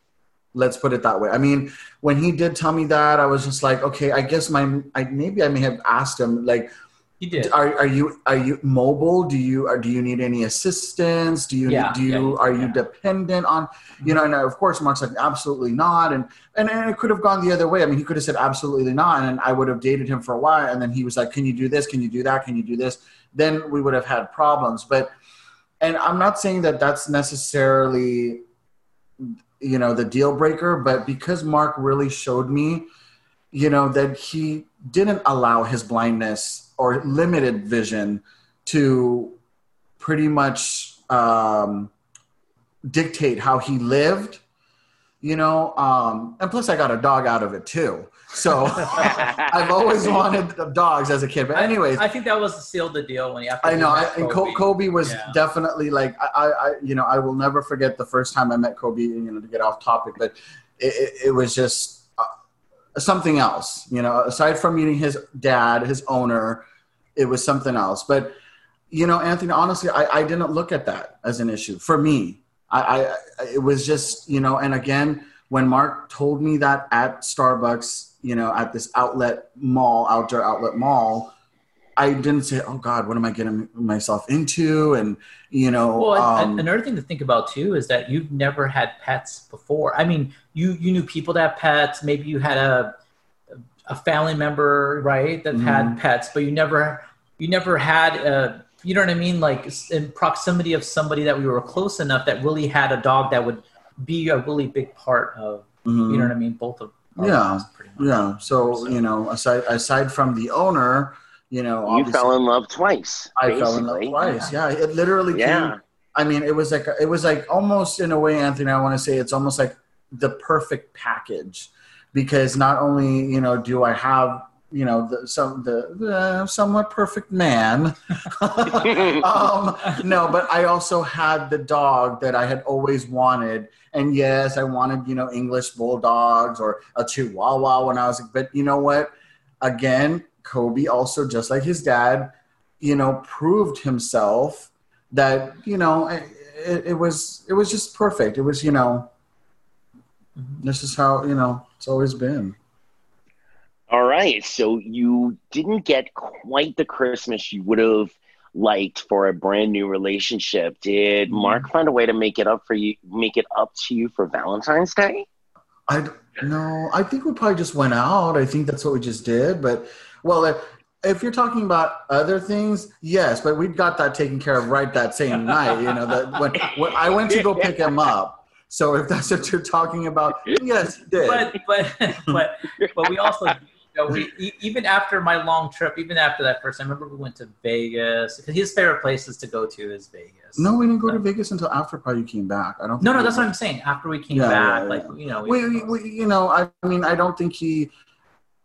let's put it that way i mean when he did tell me that i was just like okay i guess my I, maybe i may have asked him like he did. Are, are you are you mobile? Do you are, do you need any assistance? Do you Yeah, do you yeah, are you dependent on you mm-hmm. know? And uh, of course, Mark's like absolutely not, and, and and it could have gone the other way. I mean, he could have said absolutely not, and I would have dated him for a while, and then he was like, "Can you do this? Can you do that? Can you do this?" Then we would have had problems. But and I'm not saying that that's necessarily you know the deal breaker, but because Mark really showed me, you know, that he didn't allow his blindness or limited vision to pretty much um, dictate how he lived you know um, and plus i got a dog out of it too so i've always wanted dogs as a kid but anyways I think that was the seal the deal when he. after I know, I, and Kobe, Kobe was Yeah. definitely like I, I, I, you know, I will never forget the first time I met Kobe. You know, to get off topic, but it, it, it was just uh, something else. You know, aside from meeting his dad, his owner, it was something else. But you know, Anthony, honestly, I, I didn't look at that as an issue for me. I, I, it was just you know, and again, when Mark told me that at Starbucks, you know, at this outlet mall, outdoor outlet mall. I didn't say, "Oh God, what am I getting myself into?" And you know, Well, um, another thing to think about too is that you've never had pets before. I mean, you you knew people that had pets. Maybe you had a a family member, right, that had Mhm. pets, but you never you never had a you know what I mean, like in proximity of somebody that we were close enough that really had a dog that would be a really big part of Mhm. you know what I mean, both of yeah, yeah. So, you know, aside aside from the owner, you know, You fell in love twice. I fell in love twice. Yeah, it literally Yeah. came. I mean, it was like it was like almost in a way, Anthony. I want to say it's almost like the perfect package because not only you know do I have you know the some the, the somewhat perfect man, um, no, but I also had the dog that I had always wanted. And yes, I wanted you know English bulldogs or a Chihuahua when I was. But you know what? Again, Kobe also just like his dad, you know, proved himself that you know it, it, it was it was just perfect. It was you know this is how you know it's always been. All right. So you didn't get quite the Christmas you would have liked for a brand new relationship. Did Mm-hmm. Mark find a way to make it up for you, make it up to you for Valentine's Day? I d- no, I think we probably just went out. I think that's what we just did. But well, if, if you're talking about other things, yes, but we got that taken care of right that same night. You know, that when, when I went to go pick him up. So if that's what you're talking about, yes, did. but but but but we also you know, we e- even after my long trip, even after that first, I remember we went to Vegas because his favorite places to go to is Vegas. no, we didn't go to Vegas until after probably you came back. I don't. No, think no, we that's were- what I'm saying. After we came Yeah, back, yeah, like you know, we, we, we, you know, I mean, I don't think he,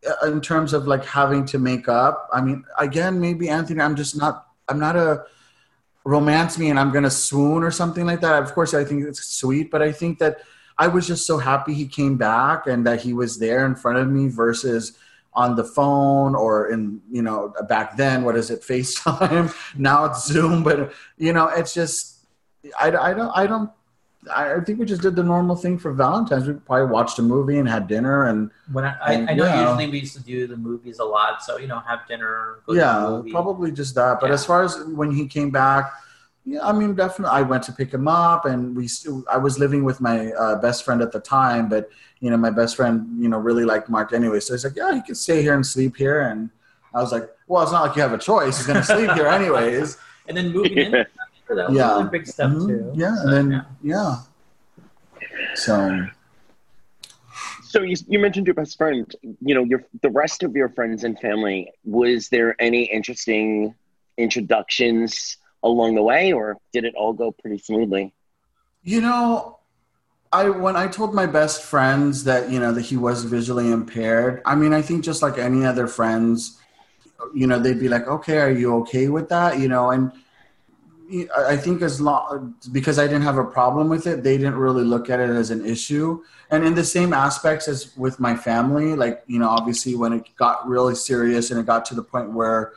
uh, in terms of like having to make up. I mean, again, maybe Anthony, I'm just not. I'm not a romance me and I'm gonna swoon or something like that. Of course, I think it's sweet, but I think that I was just so happy he came back and that he was there in front of me versus on the phone or in you know back then what is it FaceTime now it's Zoom but you know it's just I, I don't I don't I think we just did the normal thing for Valentine's. We probably watched a movie and had dinner and when I, I, and, I know yeah. usually we used to do the movies a lot, so you know, have dinner, go to yeah, probably just that. But as far as when he came back, yeah, I mean, definitely, I went to pick him up, and we. Still, I was living with my uh, best friend at the time, but you know, my best friend, you know, really liked Mark anyway, so he's like, yeah, he can stay here and sleep here, and I was like, well, it's not like you have a choice. He's gonna sleep here anyways. and then moving in, that was Yeah. a big step Mhm. too. Yeah, and then yeah. So So you, you mentioned your best friend. You know, your the rest of your friends and family. Was there any interesting introductions along the way, or did it all go pretty smoothly? You know, I when I told my best friends that you know that he was visually impaired, I mean, I think just like any other friends, you know, they'd be like, "Okay, are you okay with that?" You know, and I think as long because I didn't have a problem with it, they didn't really look at it as an issue. And in the same aspects as with my family, like you know, obviously when it got really serious and it got to the point where,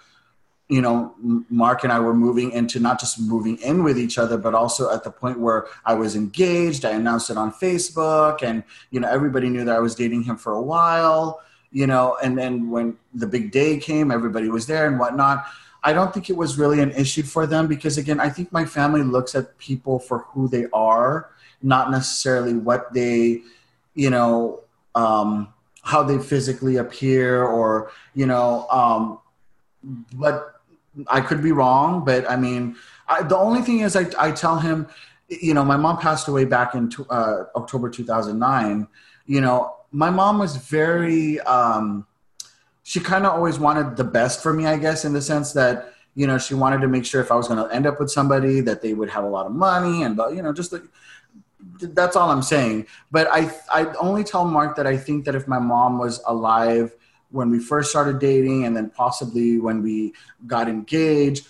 you know, Mark and I were moving into not just moving in with each other, but also at the point where I was engaged. I announced it on Facebook, and you know, everybody knew that I was dating him for a while. You know, and then when the big day came, everybody was there and whatnot I don't think it was really an issue for them because, again, I think my family looks at people for who they are, not necessarily what they, you know, um, how they physically appear or, you know, um, but I could be wrong. But I mean, I, the only thing is, I, I tell him, you know, my mom passed away back in uh, October 2009. You know, my mom was very, um, she kind of always wanted the best for me, I guess, in the sense that you know she wanted to make sure if I was going to end up with somebody that they would have a lot of money and you know just like that's all I'm saying. But I I only tell Mark that I think that if my mom was alive when we first started dating and then possibly when we got engaged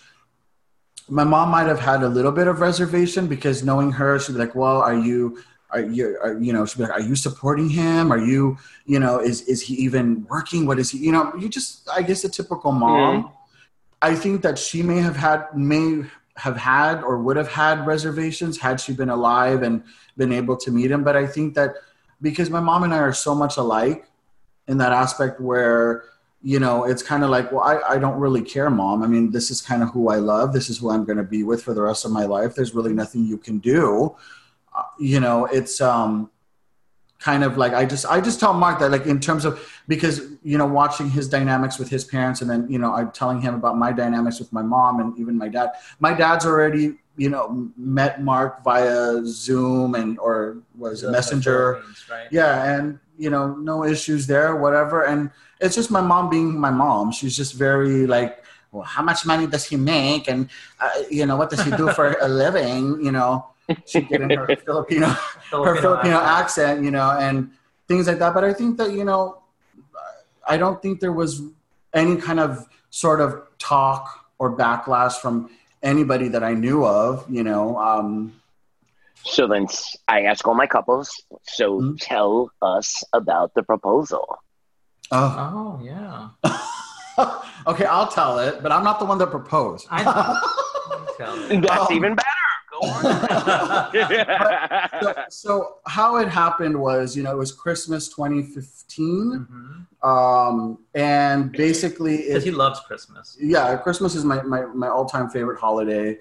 my mom might have had a little bit of reservation because knowing her she'd be like well are you are you are, you know she'd be like are you supporting him? Are you you know is is he even working? What is he you know you just i guess a typical mom. Mm i think that she may have had may have had or would have had reservations had she been alive and been able to meet him but i think that because my mom and i are so much alike in that aspect where you know it's kind of like well I, I don't really care mom. I mean this is kind of who i love. This is who i'm going to be with for the rest of my life. There's really nothing you can do. You know, it's um, kind of like I just I just tell Mark that like in terms of because you know watching his dynamics with his parents and then you know I'm telling him about my dynamics with my mom and even my dad. My dad's already you know met Mark via Zoom and or was it Messenger, right? yeah, and you know no issues there, whatever. And it's just my mom being my mom. She's just very like. Well, how much money does he make, and uh, you know what does he do for a living? You know, she'd get in her Filipino, her Filipino accent, you know, and things like that. But I think that you know, I don't think there was any kind of sort of talk or backlash from anybody that I knew of, you know. Um, so then I ask all my couples. So mm-hmm. tell us about the proposal. Oh, oh yeah. okay, I'll tell it, but I'm not the one that proposed. I That's um, even better so, so, how it happened was, you know, it was Christmas 2015, mm-hmm. um, and basically, because he loves Christmas. Yeah, Christmas is my my, my all time favorite holiday,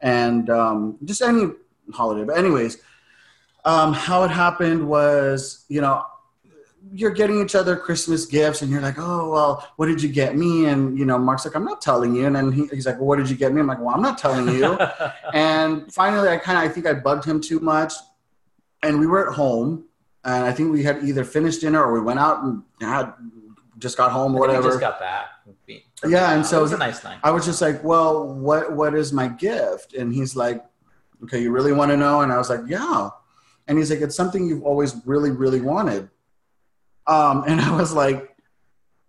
and um, just any holiday. But anyways, um, how it happened was, you know, you're getting each other Christmas gifts, and you're like, oh well, what did you get me? And you know, Mark's like, I'm not telling you. And then he, he's like, well, what did you get me? I'm like, well, I'm not telling you. and finally, I kind of, I think I bugged him too much, and we were at home, and I think we had either finished dinner or we went out and had just got home or whatever. just got back. Yeah, and so it was a nice night. I was just like, well, what what is my gift? And he's like, okay, you really want to know? And I was like, yeah. And he's like, it's something you've always really, really wanted. Um, and I was like,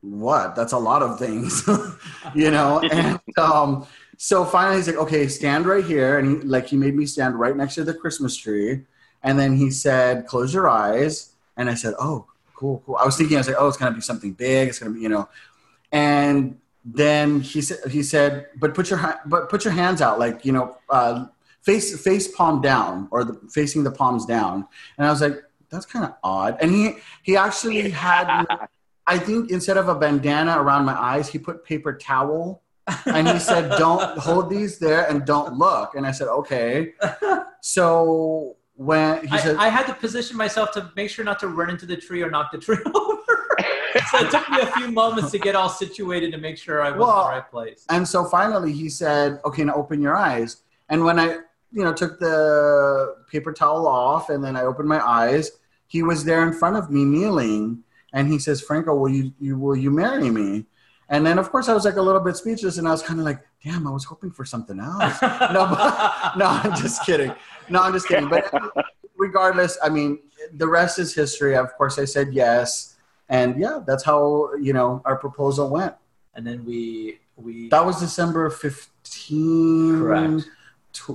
what? That's a lot of things, you know? and um, so finally he's like, okay, stand right here. And he, like, he made me stand right next to the Christmas tree. And then he said, close your eyes. And I said, oh, cool, cool. I was thinking, I was like, oh, it's going to be something big. It's going to be, you know. And then he said, he said, but put your, but put your hands out, like, you know, uh, face, face palm down or the, facing the palms down. And I was like, that's kind of odd. And he he actually had, I think instead of a bandana around my eyes, he put paper towel. and he said, "Don't hold these there and don't look." And I said, "Okay." So when he I, said, I had to position myself to make sure not to run into the tree or knock the tree over. so it took me a few moments to get all situated to make sure I was well, in the right place. And so finally, he said, "Okay, now open your eyes." And when I, you know, took the paper towel off, and then I opened my eyes, he was there in front of me kneeling and he says franco will you, you will you marry me? And then of course i was like a little bit speechless and i was kind of like damn i was hoping for something else. No but, no i'm just kidding. No i'm just kidding. But regardless i mean the rest is history. Of course i said yes. And yeah that's how you know our proposal went. And then we we that was december 15 correct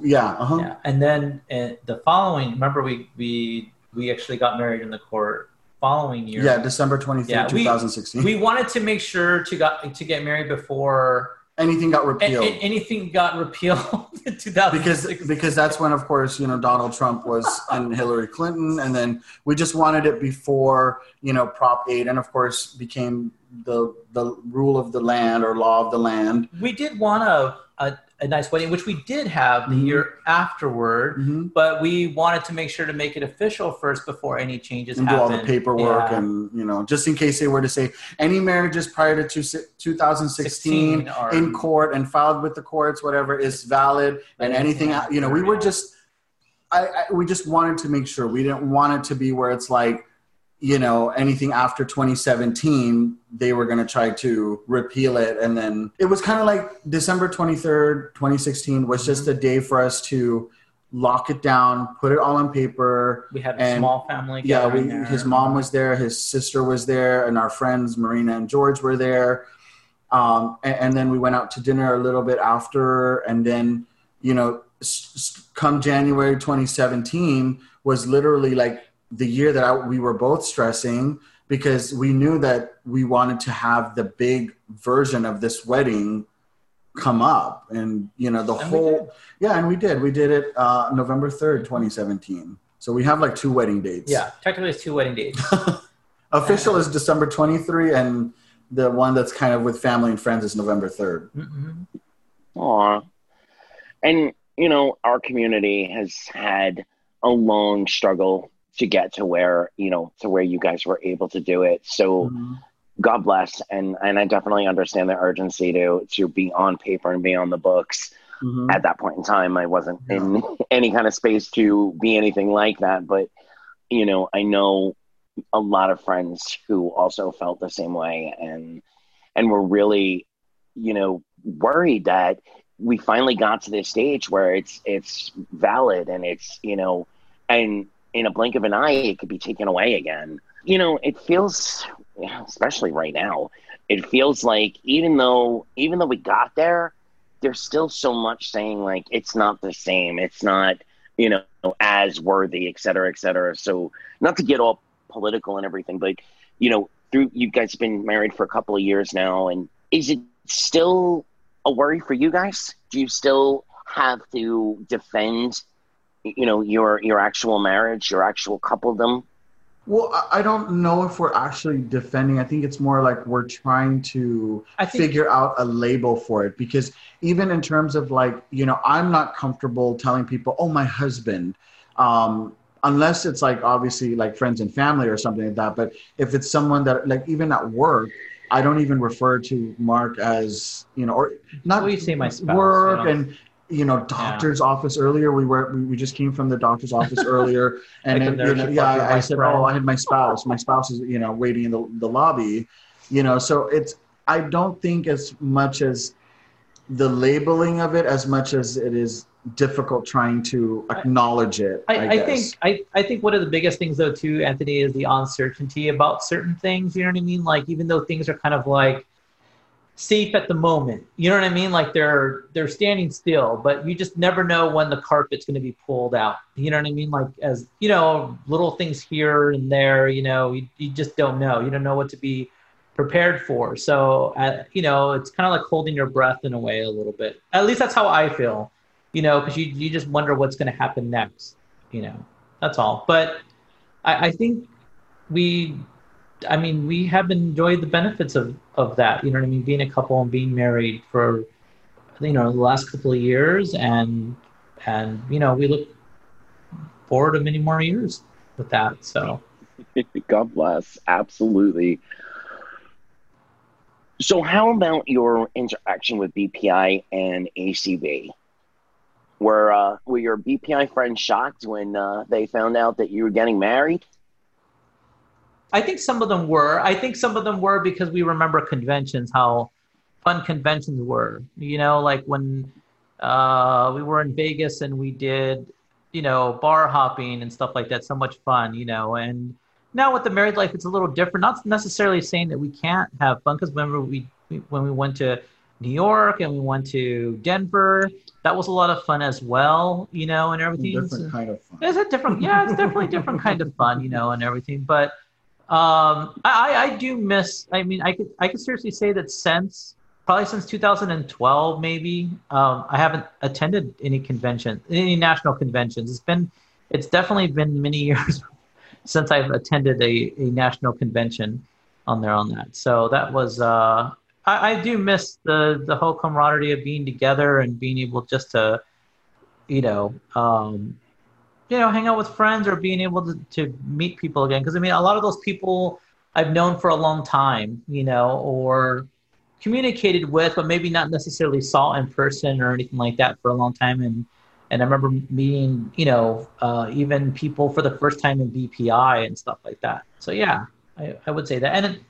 yeah, uh-huh. yeah. And then uh, the following, remember we we we actually got married in the court following year. Yeah, December 23, yeah, 2016. We, we wanted to make sure to got to get married before anything got repealed. A, anything got repealed in Because because that's when, of course, you know Donald Trump was and Hillary Clinton, and then we just wanted it before you know Prop Eight, and of course became the the rule of the land or law of the land. We did want a, a a nice wedding, which we did have the mm-hmm. year afterward, mm-hmm. but we wanted to make sure to make it official first before any changes and happened. do all the paperwork yeah. and you know just in case they were to say any marriages prior to two, 2016 in court and filed with the courts whatever is valid and anything you know we were just I, I we just wanted to make sure we didn't want it to be where it's like you know anything after 2017 they were going to try to repeal it. And then it was kind of like december 23rd 2016 was just a day for us to lock it down put it all on paper. We had a small family yeah we, his mom was there his sister was there and our friends marina and george were there. Um, and, and, then we went out to dinner a little bit after. And then you know s- come january 2017 was literally like the year that I, we were both stressing because we knew that we wanted to have the big version of this wedding come up and you know the and whole yeah and we did. We did it uh, november 3rd 2017 so we have like two wedding dates. Yeah technically it's two wedding dates. Official is december 23 and the one that's kind of with family and friends is november 3rd mm-hmm. Aww. and you know our community has had a long struggle to get to where you know to where you guys were able to do it so mm-hmm. god bless and and i definitely understand the urgency to to be on paper and be on the books mm-hmm. at that point in time i wasn't yeah. in any kind of space to be anything like that but you know i know a lot of friends who also felt the same way and and were really you know worried that we finally got to this stage where it's it's valid and it's you know and in a blink of an eye, it could be taken away again. You know, it feels, especially right now, it feels like even though even though we got there, there's still so much saying like it's not the same, it's not you know as worthy, et cetera, et cetera. So not to get all political and everything, but you know, through you guys have been married for a couple of years now, and is it still a worry for you guys? Do you still have to defend you know your your actual marriage, your actual coupledom? Well, I don't know if we're actually defending. I think it's more like we're trying to think, figure out a label for it because even in terms of like, you know, I'm not comfortable telling people, "Oh, my husband," um, unless it's like obviously like friends and family or something like that. But if it's someone that like even at work, I don't even refer to Mark as you know, or not. Well, you say my spouse, work you know? and you know doctor's yeah. office earlier. We were we, just came from the doctor's office earlier. And know, yeah I, I said friend. oh i had my spouse. My spouse is you know waiting in the, the lobby you know. So it's i don't think as much as the labeling of it as much as it is difficult trying to acknowledge it i, I, I think I, I think one of the biggest things though too anthony is the uncertainty about certain things you know what i mean? Like even though things are kind of like safe at the moment. You know what I mean? Like they're they're standing still, but you just never know when the carpet's going to be pulled out. You know what I mean? Like as you know, little things here and there. You know, you, you just don't know. You don't know what to be prepared for. So uh, you know, it's kind of like holding your breath in a way a little bit. At least that's how I feel. You know, because you you just wonder what's going to happen next. You know, that's all. But I, I think we I mean, we have enjoyed the benefits of, of that. You know what I mean? Being a couple and being married for, you know, the last couple of years, and and you know, we look forward to many more years with that. So, God bless. Absolutely. So, how about your interaction with BPI and ACB? Were uh, were your BPI friends shocked when uh, they found out that you were getting married? I think some of them were. I think some of them were because we remember conventions, how fun conventions were. You know, like when uh, we were in Vegas and we did, you know, bar hopping and stuff like that. So much fun, you know. And now with the married life, it's a little different. Not necessarily saying that we can't have fun, because remember we when we went to New York and we went to Denver. That was a lot of fun as well, you know, and everything. Different kind of fun. It's a different, yeah, it's definitely different kind of fun, you know, and everything. But um, I, I do miss. I mean, I could I could seriously say that since probably since 2012, maybe um, I haven't attended any convention, any national conventions. It's been, it's definitely been many years since I've attended a, a national convention on there on that. So that was uh, I, I do miss the the whole camaraderie of being together and being able just to, you know, um, you know, hang out with friends or being able to, to meet people again. Because I mean, a lot of those people I've known for a long time, you know, or communicated with, but maybe not necessarily saw in person or anything like that for a long time. And and I remember meeting, you know, uh, even people for the first time in BPI and stuff like that. So yeah, I, I would say that. And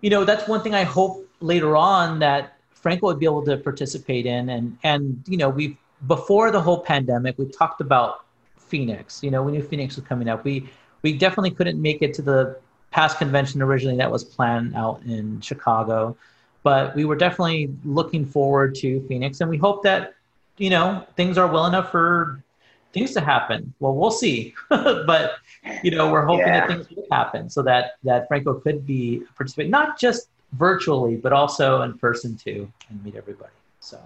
you know, that's one thing I hope later on that Franco would be able to participate in. And and you know, we've before the whole pandemic, we talked about Phoenix. You know, we knew Phoenix was coming up. We we definitely couldn't make it to the past convention originally that was planned out in Chicago, but we were definitely looking forward to Phoenix, and we hope that you know things are well enough for things to happen. Well, we'll see, but you know, we're hoping yeah. that things will happen so that that Franco could be participate not just virtually, but also in person too, and meet everybody. So.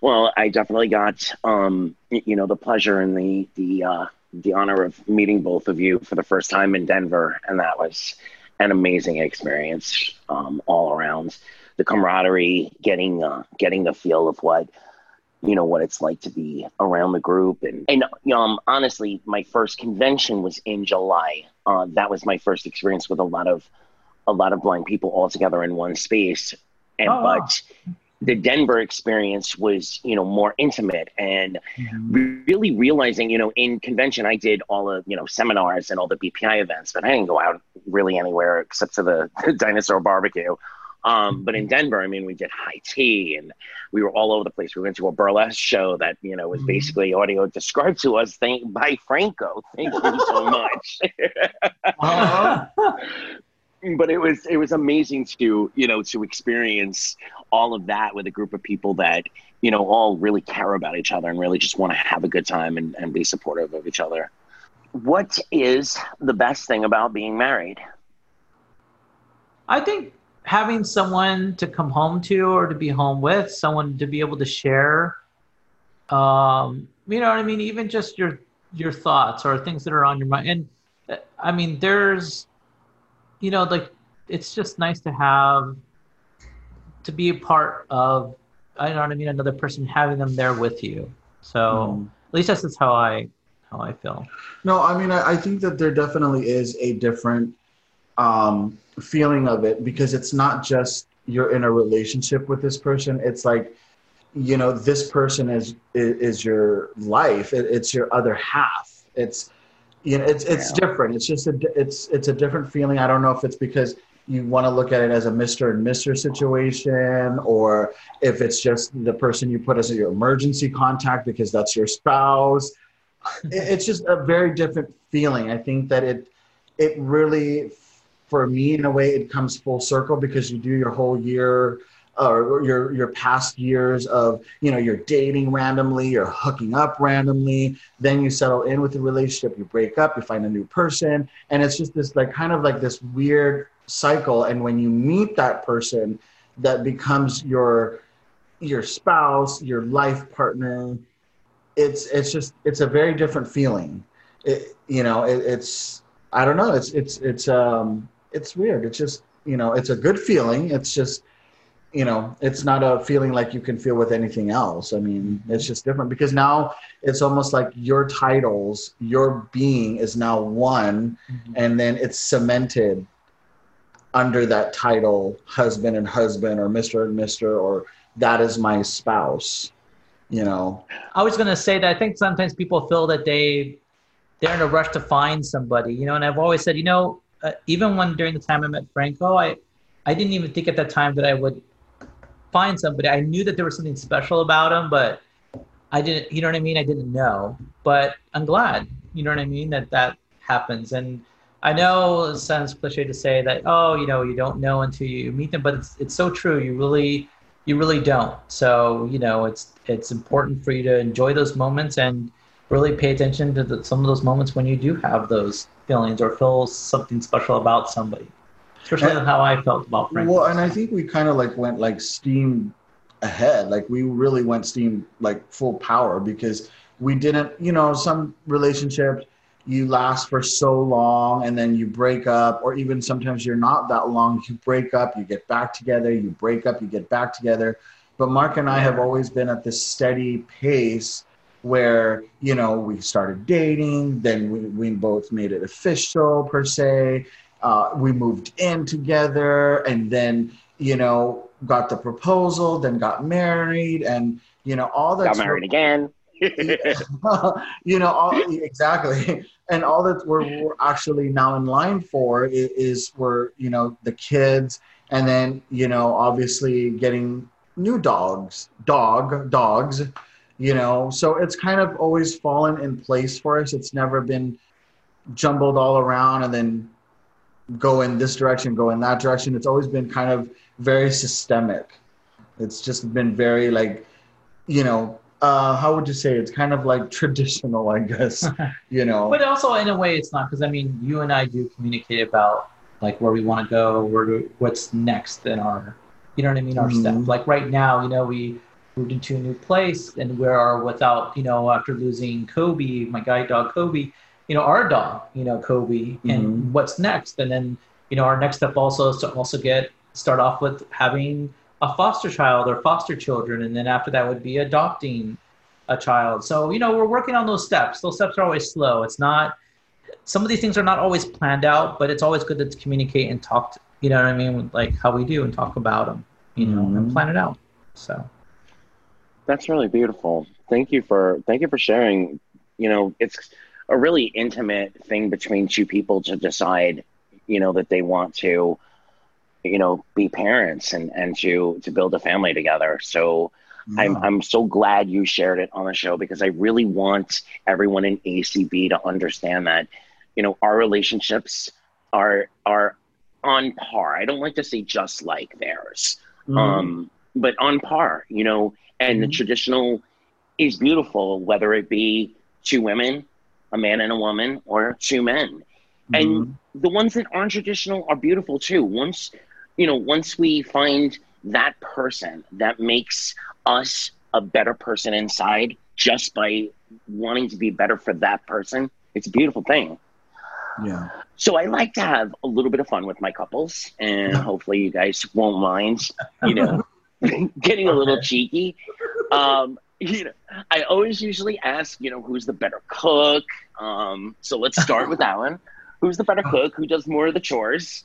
Well, I definitely got, um, you know, the pleasure and the the uh, the honor of meeting both of you for the first time in Denver, and that was an amazing experience um, all around. The camaraderie, getting uh, getting the feel of what you know what it's like to be around the group. And and um honestly my first convention was in july. Uh, that was my first experience with a lot of a lot of blind people all together in one space. And oh, but the denver experience was you know more intimate and mm-hmm. really realizing you know in convention i did all the you know seminars and all the bpi events but i didn't go out really anywhere except to the dinosaur barbecue um, but in Denver, I mean, we did high tea and we were all over the place. We went to a burlesque show that, you know, was mm-hmm. basically audio described to us thank, by Franco. Thank you so much. uh-huh. But it was it was amazing to you know to experience all of that with a group of people that you know all really care about each other and really just want to have a good time and, and be supportive of each other what is the best thing about being married i think having someone to come home to or to be home with, someone to be able to share, um, you know what I mean? Even just your your thoughts or things that are on your mind. And uh, I mean, there's, you know, like it's just nice to have to be a part of. I don't know what I mean. Another person having them there with you. So mm. at least that's just how I how I feel. No, I mean, I, I think that there definitely is a different um, feeling of it because it's not just you're in a relationship with this person. It's like, you know, this person is is, is your life. It, it's your other half. It's you know, it's it's yeah. different. It's just a it's it's a different feeling. I don't know if it's because you want to look at it as a Mr. and Mr. situation, or if it's just the person you put as your emergency contact because that's your spouse. it's just a very different feeling. I think that it it really for me in a way it comes full circle because you do your whole year or your your past years of you know you're dating randomly you're hooking up randomly then you settle in with the relationship you break up you find a new person and it's just this like kind of like this weird cycle and when you meet that person that becomes your your spouse your life partner it's it's just it's a very different feeling it, you know it, it's i don't know it's it's it's um it's weird. It's just you know, it's a good feeling. It's just you know, it's not a feeling like you can feel with anything else. I mean, it's just different because now it's almost like your titles, your being is now one, mm-hmm. and then it's cemented under that title, husband and husband, or Mister and Mister, or that is my spouse. You know, I was going to say that I think sometimes people feel that they they're in a rush to find somebody, you know, and I've always said, you know, uh, even when during the time I met Franco, I I didn't even think at that time that I would find somebody. I knew that there was something special about him, but I didn't. You know what I mean? I didn't know, but I'm glad. You know what I mean? That that happens, and I know it sounds cliche to say that, oh, you know, you don't know until you meet them, but it's it's so true. You really you really don't. So you know, it's it's important for you to enjoy those moments and really pay attention to the, some of those moments when you do have those feelings or feel something special about somebody. Especially and, how I felt about Frank. Well, and I think we kind of like went like steam ahead. Like we really went steam like full power because we didn't, you know, some relationships you last for so long and then you break up or even sometimes you're not that long you break up you get back together you break up you get back together but mark and i have always been at this steady pace where you know we started dating then we, we both made it official per se uh, we moved in together and then you know got the proposal then got married and you know all that got married again. You know all, exactly. And all that we're, we're, actually now in line for is, is we're you know the kids and then you know obviously getting new dogs dog dogs you know. So it's kind of always fallen in place for us. It's never been jumbled all around and then go in this direction go in that direction it's always been kind of very systemic it's just been very like you know uh, how would you say it's kind of like traditional, I guess, you know. But also in a way, it's not because I mean, you and I do communicate about like where we want to go, where what's next in our, you know what I mean, our mm-hmm. step. Like right now, you know, we moved into a new place, and we are without, you know, after losing Kobe, my guide dog Kobe, you know, our dog, you know, Kobe, mm-hmm. and what's next, and then you know, our next step also is to also get start off with having a foster child or foster children, and then after that would be adopting a child. So you know we're working on those steps. Those steps are always slow. It's not some of these things are not always planned out, but it's always good to communicate and talk. To, you know what I mean? Like how we do and talk about them. You know, mm-hmm. and plan it out. So that's really beautiful. Thank you for thank you for sharing. You know, it's a really intimate thing between two people to decide. You know that they want to you know be parents and and to to build a family together so yeah. I'm, I'm so glad you shared it on the show because I really want everyone in ACB to understand that, you know, our relationships are are on par. I don't like to say just like theirs, mm-hmm. um, but on par. You know, and mm-hmm. the traditional is beautiful, whether it be two women, a man and a woman, or two men. Mm-hmm. And the ones that aren't traditional are beautiful too. Once you know, once we find that person that makes us a better person inside just by wanting to be better for that person, it's a beautiful thing. Yeah. So I like to have a little bit of fun with my couples, and hopefully you guys won't mind, you know, getting a little cheeky. Um, you know, I always usually ask, you know, who's the better cook. Um, so let's start with that one. Who's the better cook? Who does more of the chores?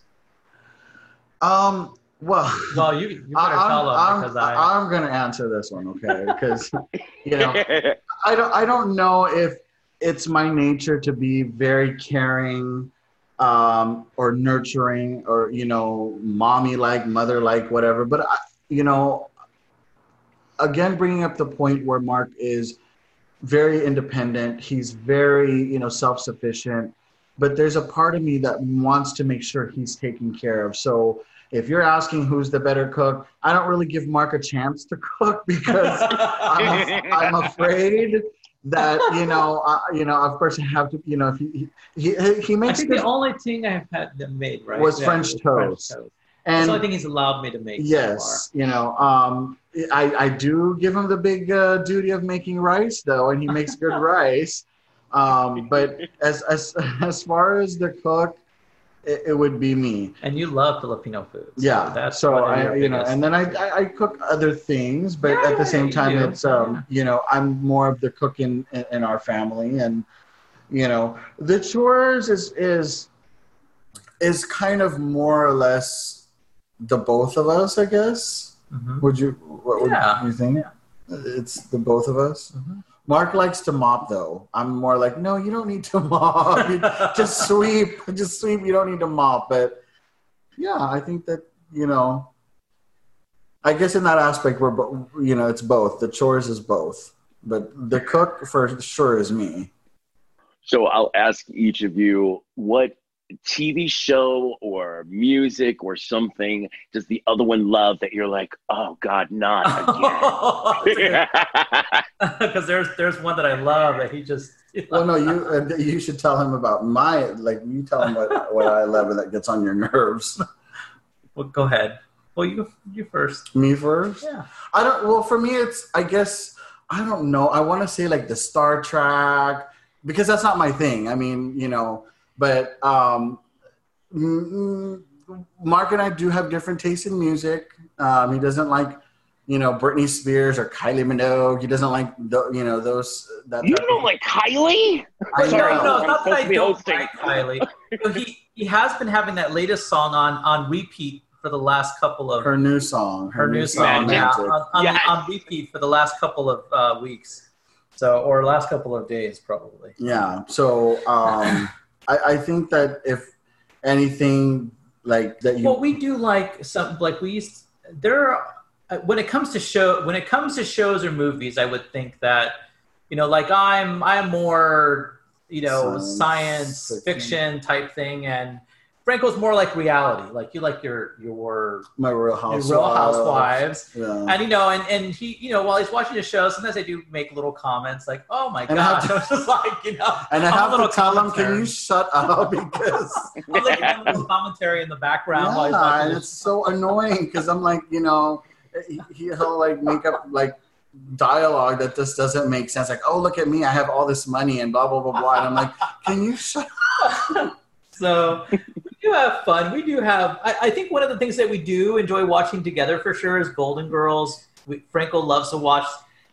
Um. Well, well, you, you better I'm, tell them I'm, because I... I'm going to answer this one, okay? Because you know, I don't I don't know if it's my nature to be very caring, um, or nurturing, or you know, mommy like, mother like, whatever. But I, you know, again, bringing up the point where Mark is very independent. He's very you know self sufficient but there's a part of me that wants to make sure he's taken care of. So if you're asking who's the better cook, I don't really give Mark a chance to cook because I'm, I'm, afraid that you know, uh, you know, of course, I have to, you know, if he he, he makes I think the only thing I've had them made right was yeah, French, toast. French toast. And That's the only thing he's allowed me to make. Yes, so you know, um, I I do give him the big uh, duty of making rice though, and he makes good rice. Um, but as as as far as the cook, it, it, would be me. And you love Filipino food. So yeah, that's so I you know, and then I, I, I cook other things, but yeah, at the same time, it's um you know I'm more of the cook in, in, in our family, and you know the chores is is is kind of more or less the both of us, I guess. Mm-hmm. Would you what would yeah. you think? Yeah. It's the both of us. Mm-hmm. Mark likes to mop though. I'm more like, no, you don't need to mop. just sweep. Just sweep. You don't need to mop. But yeah, I think that, you know, I guess in that aspect, we're, you know, it's both. The chores is both. But the cook for sure is me. So I'll ask each of you what TV show or music or something does the other one love that you're like, oh God, not again? Because there's there's one that I love that he just. well, no, you uh, you should tell him about my like you tell him what, what I love and that gets on your nerves. Well, go ahead. Well, you you first. Me first. Yeah. I don't. Well, for me, it's I guess I don't know. I want to say like the Star Trek because that's not my thing. I mean, you know, but um, Mark and I do have different tastes in music. Um, he doesn't like, you know, Britney Spears or Kylie Minogue. He doesn't like, the, you know, those. That you don't like Kylie? I Sorry, know. no, it's not that I don't like Kylie. But he he has been having that latest song on on repeat for the last couple of Her new song. her new song, yeah, on, on, Yes. on repeat for the last couple of uh, weeks, so or last couple of days probably. Yeah. So um, I, I think that if anything like that you Well, we do like some like we used there are uh, when it comes to show when it comes to shows or movies, I would think that you know like I'm I'm more you know Science science, fiction type thing and. Franco's more like reality, like you like your your my Real Housewives. Real Housewives, Yeah. and you know, and and he, you know, while he's watching the show, sometimes I do make little comments like, "Oh my And I have to- just like, you know, and I I'm a have little to tell him, can you shut up? Because I'm like a little commentary in the background while he's yeah, and it's so annoying because I'm like, you know, he, he'll like make up like dialogue that just doesn't make sense. Like, oh, look at me, I have all this money and blah blah blah blah. And I'm like, can you shut? So we do have fun. We do have. I, I think one of the things that we do enjoy watching together for sure is Golden Girls. We, Franco loves to watch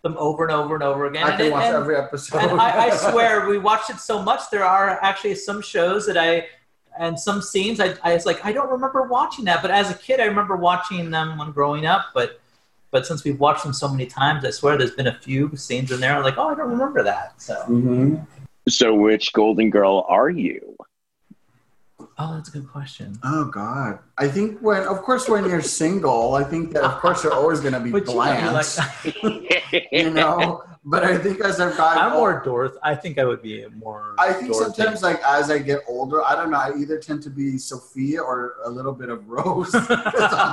them over and over and over again. I can it- watch and- every episode. and I, I swear we watched it so much. There are actually some shows that I and some scenes I, I was like I don't remember watching that, but as a kid I remember watching them when growing up. But but since we've watched them so many times, I swear there's been a few scenes in there. I'm like, oh, I don't remember that. So Mm-hmm. So, which Golden Girl are you? Oh, that's a good question. Oh God! I think when, of course, when you're single, I think that of course you're always going to be But you know, like, you know. But I think as I've gotten, I'm ol- more Dorothy. I think I would be more. I think Dorothy. sometimes, like as I get older, I don't know. I either tend to be Sophia or a little bit of Rose. 'Cause I'm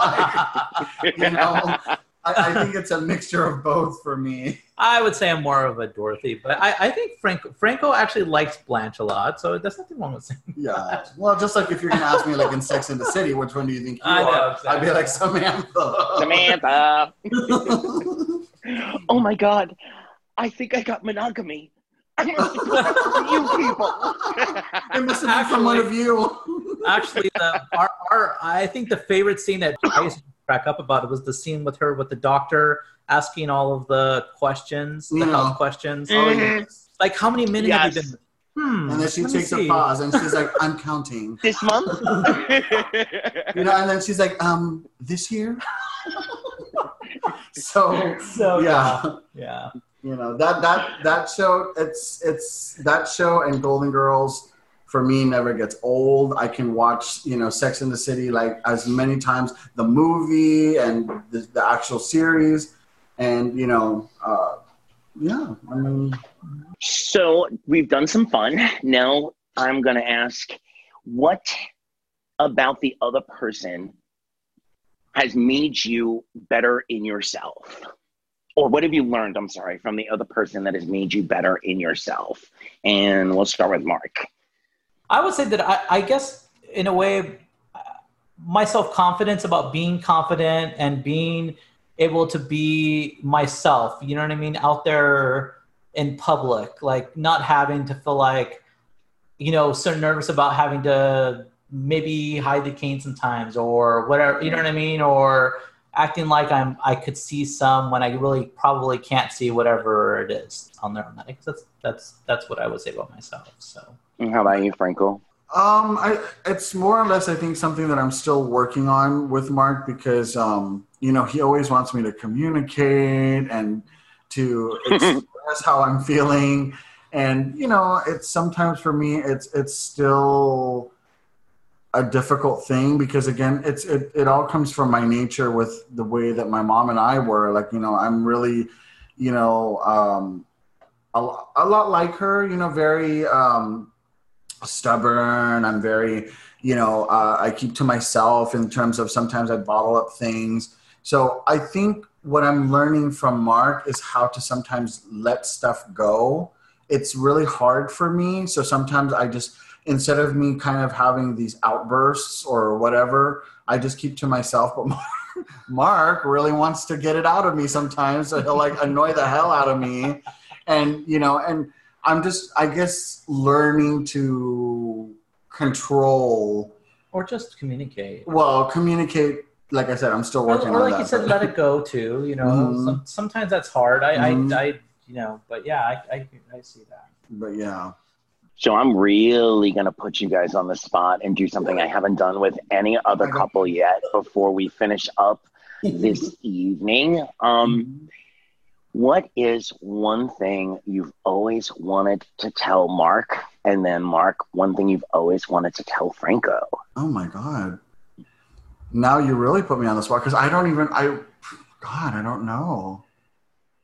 like, you know, I, I think it's a mixture of both for me. I would say I'm more of a Dorothy, but I, I think Franco Franco actually likes Blanche a lot, so there's nothing wrong with saying. Yeah. Well, just like if you're gonna ask me, like in Sex in the City, which one do you think you I know, are? exactly. I'd be like Samantha. Samantha. oh my God. I think I got monogamy. I must have put it for you people. It must have been from one of you. Actually, the our, our I think the favorite scene that I used to crack up about it was the scene with her with the doctor asking all of the questions, the Yeah. health questions. Oh, yes. Like how many minutes have you been? Hmm. And then she let me takes a pause and she's like, "I'm counting." this month? You know, and then she's like, "Um, this year." so, So yeah. yeah, yeah. you know that that that show it's it's that show and golden girls for me never gets old i can watch you know sex in the city like as many times the movie and the, the actual series and you know uh yeah i mean So we've done some fun. Now I'm going to ask what about the other person has made you better in yourself? Or what have you learned, I'm sorry, from the other person that has made you better in yourself? And we'll start with Mark. I would say that I, I guess in a way, uh, my self confidence about being confident and being able to be myself. You know what I mean? Out there in public, like not having to feel like, you know, so nervous about having to maybe hide the cane sometimes or whatever. You know what I mean? Or acting like I'm I could see some when I really probably can't see whatever it is on there. I that's that's that's what I would say about myself. So. And how about you, Franco? Um, I it's more or less I think something that I'm still working on with Mark because um, you know, he always wants me to communicate and to express how I'm feeling. And, you know, it's sometimes for me it's it's still a difficult thing because again it's it, it all comes from my nature with the way that my mom and I were. Like, you know, I'm really, you know, um a, a lot like her, you know, very um stubborn. I'm very, you know, uh, I keep to myself in terms of sometimes I bottle up things. So I think what I'm learning from Mark is how to sometimes let stuff go. It's really hard for me. So sometimes I just, instead of me kind of having these outbursts or whatever, I just keep to myself. But Mark really wants to get it out of me sometimes. So he'll like annoy the hell out of me. And, you know, and I'm just, I guess, learning to control. Or just communicate. Well, communicate. Like I said, I'm still working or, or like you said, let it go too. You know, Mhm. some, sometimes that's hard. I, Mhm. I, I, you know, but yeah, I, I, I see that. But yeah. So I'm really gonna put you guys on the spot and do something I haven't done with any other couple yet before we finish up this evening. Um, what is one thing you've always wanted to tell Mark, and then Mark, one thing you've always wanted to tell Franco? Oh my god. Now you really put me on the spot because I don't even I God, I don't know.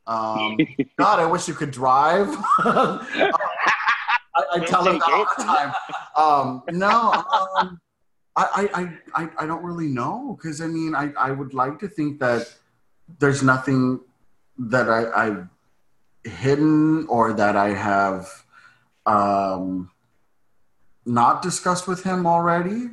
Um, God, I wish you could drive. I, I tell him that all the time. Um, no, um, I, I, I, I don't really know because I mean I, I would like to think that there's nothing that I, I've hidden or that I have um, not discussed with him already.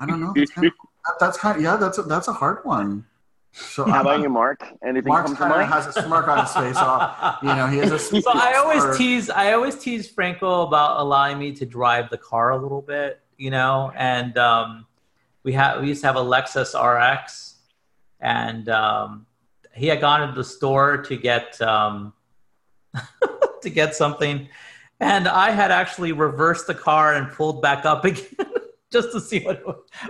I don't know. Kind of, that- that's kind of yeah. That's a, that's a hard one. So How about you, Mark? Anything Mark come to mind? has a smirk on his face. So, you know, he has a. So I always or- tease, I always tease Franco about allowing me to drive the car a little bit, you know, and um, we had we used to have a Lexus RX, and um, he had gone into the store to get um, to get something, and I had actually reversed the car and pulled back up again just to see what it,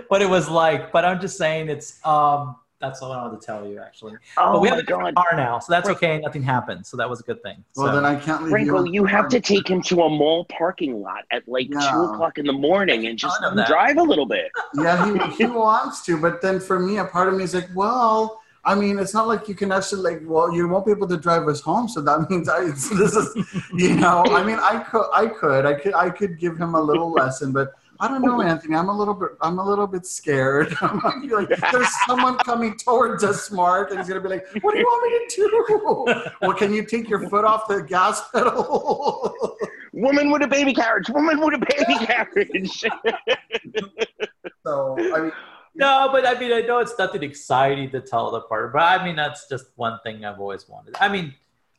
what it was like. But I'm just saying it's um, that's all I wanted to tell you actually. Oh but we have a different car now, so that's okay. Nothing happened, so that was a good thing. Well, So- then I can't leave Franco, you. you have to take him to a mall parking lot at like Yeah. two o'clock in the morning and just let him drive a little bit. yeah, he, he wants to, but then for me, a part of me is like, well, I mean, it's not like you can actually like, well, you won't be able to drive us home, so that means I. This is, you know, I mean, I could, I could, I could, I could give him a little lesson, but I don't know, Anthony. I'm a little bit, I'm a little bit scared. I'm gonna be like, there's someone coming towards us, Mark, and he's gonna be like, what do you want me to do? well, can you take your foot off the gas pedal? Woman with a baby carriage. Woman with a baby carriage. so I mean. No, but I mean, I know it's nothing exciting to tell the part, but I mean, that's just one thing I've always wanted. I mean,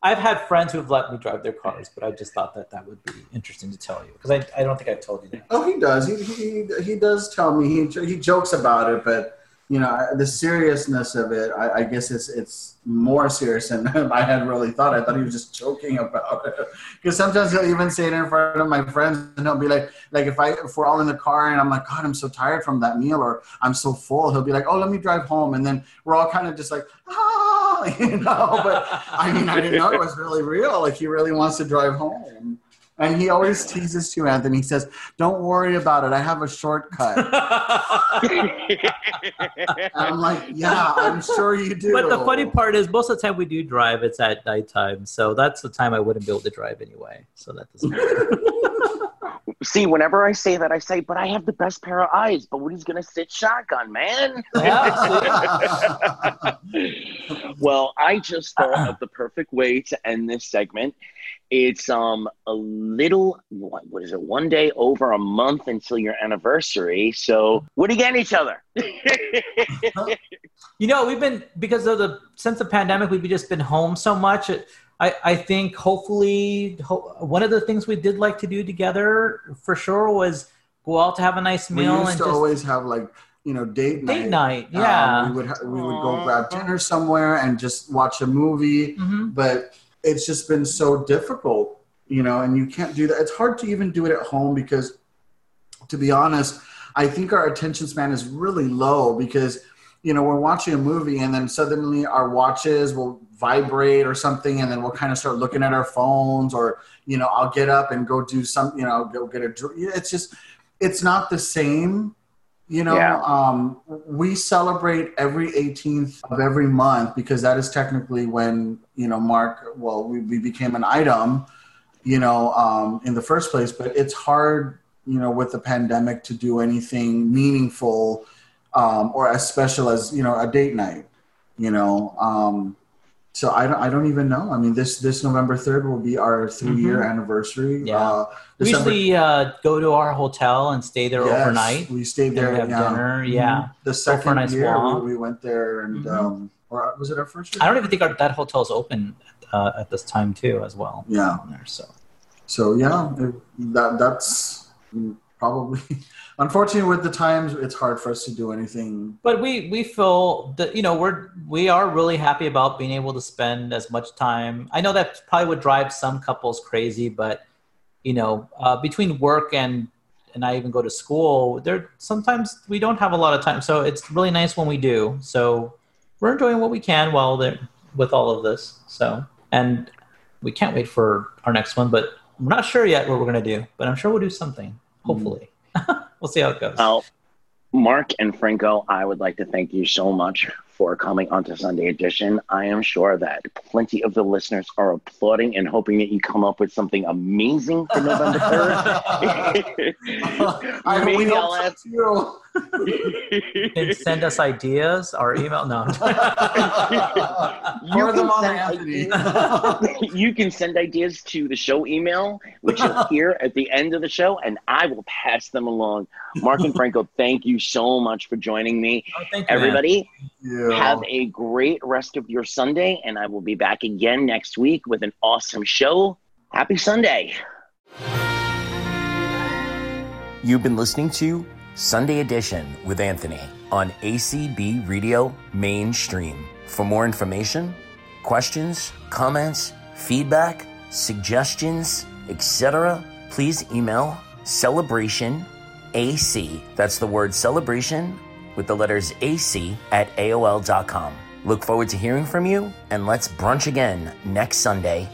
I've had friends who have let me drive their cars, but I just thought that that would be interesting to tell you because I, I don't think I've told you that. Oh, he does. He, he, he does tell me. He, he jokes about it, but you know the seriousness of it. I, I guess it's it's more serious than I had really thought. I thought he was just joking about it. Because sometimes he'll even say it in front of my friends, and he'll be like, like if I if we're all in the car and I'm like, God, I'm so tired from that meal, or I'm so full. He'll be like, Oh, let me drive home, and then we're all kind of just like, ah, you know. But I mean, I didn't know it was really real. Like he really wants to drive home. And he always teases too, Anthony. He says, "Don't worry about it. I have a shortcut." And I'm like, "Yeah, I'm sure you do." But the funny part is, most of the time we do drive, it's at nighttime, so that's the time I wouldn't be able to drive anyway. So that doesn't. Matter. See, whenever I say that, I say, but I have the best pair of eyes. But Woody's gonna sit shotgun, man. well, I just thought of the perfect way to end this segment. It's um a little what, what is it? One day over a month until your anniversary. So what are you getting each other? You know, we've been because of the since the pandemic, we've just been home so much. I, I think hopefully ho- one of the things we did like to do together for sure was go out to have a nice meal. we used and to just always have like you know date night. date night. Um, Yeah, we would ha- we would go grab dinner somewhere and just watch a movie. Mhm. But it's just been so difficult, you know, and you can't do that. It's hard to even do it at home because, to be honest, I think our attention span is really low because you know we're watching a movie and then suddenly our watches will vibrate or something and then we'll kind of start looking at our phones or you know i'll get up and go do some you know go get a drink. it's just it's not the same you know Yeah. um, we celebrate every 18th of every month because that is technically when you know mark well we, we became an item you know um, in the first place but it's hard you know, with the pandemic to do anything meaningful um, or as special as, you know, a date night, you know. So I don't, I don't even know. I mean, this this November third will be our three year mm-hmm. anniversary. Yeah. Uh, we usually uh, go to our hotel and stay there yes, overnight. We stayed there. and have yeah. dinner. Mm-hmm. Yeah. The second nice year we, we, went there, and mm-hmm. um, or was it our first year? I don't even think our, that hotel's open uh, at this time too, as well. Yeah. There, so. So yeah, it, that that's probably unfortunately with the times it's hard for us to do anything. But we we feel that you know we're we are really happy about being able to spend as much time. I know that probably would drive some couples crazy but you know uh, between work and and i even go to school there sometimes we don't have a lot of time. So it's really nice when we do. So we're enjoying what we can while they're with all of this. So and we can't wait for our next one but we're not sure yet what we're going to do but i'm sure we'll do something hopefully. Mm. We'll see how it goes well mark and franco i would like to thank you so much for coming onto Sunday Edition. I am sure that plenty of the listeners are applauding and hoping that you come up with something amazing for November 3rd. I Maybe I'll ask you. And send us ideas or email. No. you, can send, you can send ideas to the show email, which is here at the end of the show, and I will pass them along. Mark and Franco, thank you so much for joining me. Oh, you, Everybody, have a great rest of your Sunday, and I will be back again next week with an awesome show. Happy Sunday. You've been listening to Sunday Edition with Anthony on ACB Radio Mainstream. For more information, questions, comments, feedback, suggestions, etc., please email celebration AC. That's the word celebration with the letters AC at AOL.com. Look forward to hearing from you, and let's brunch again next Sunday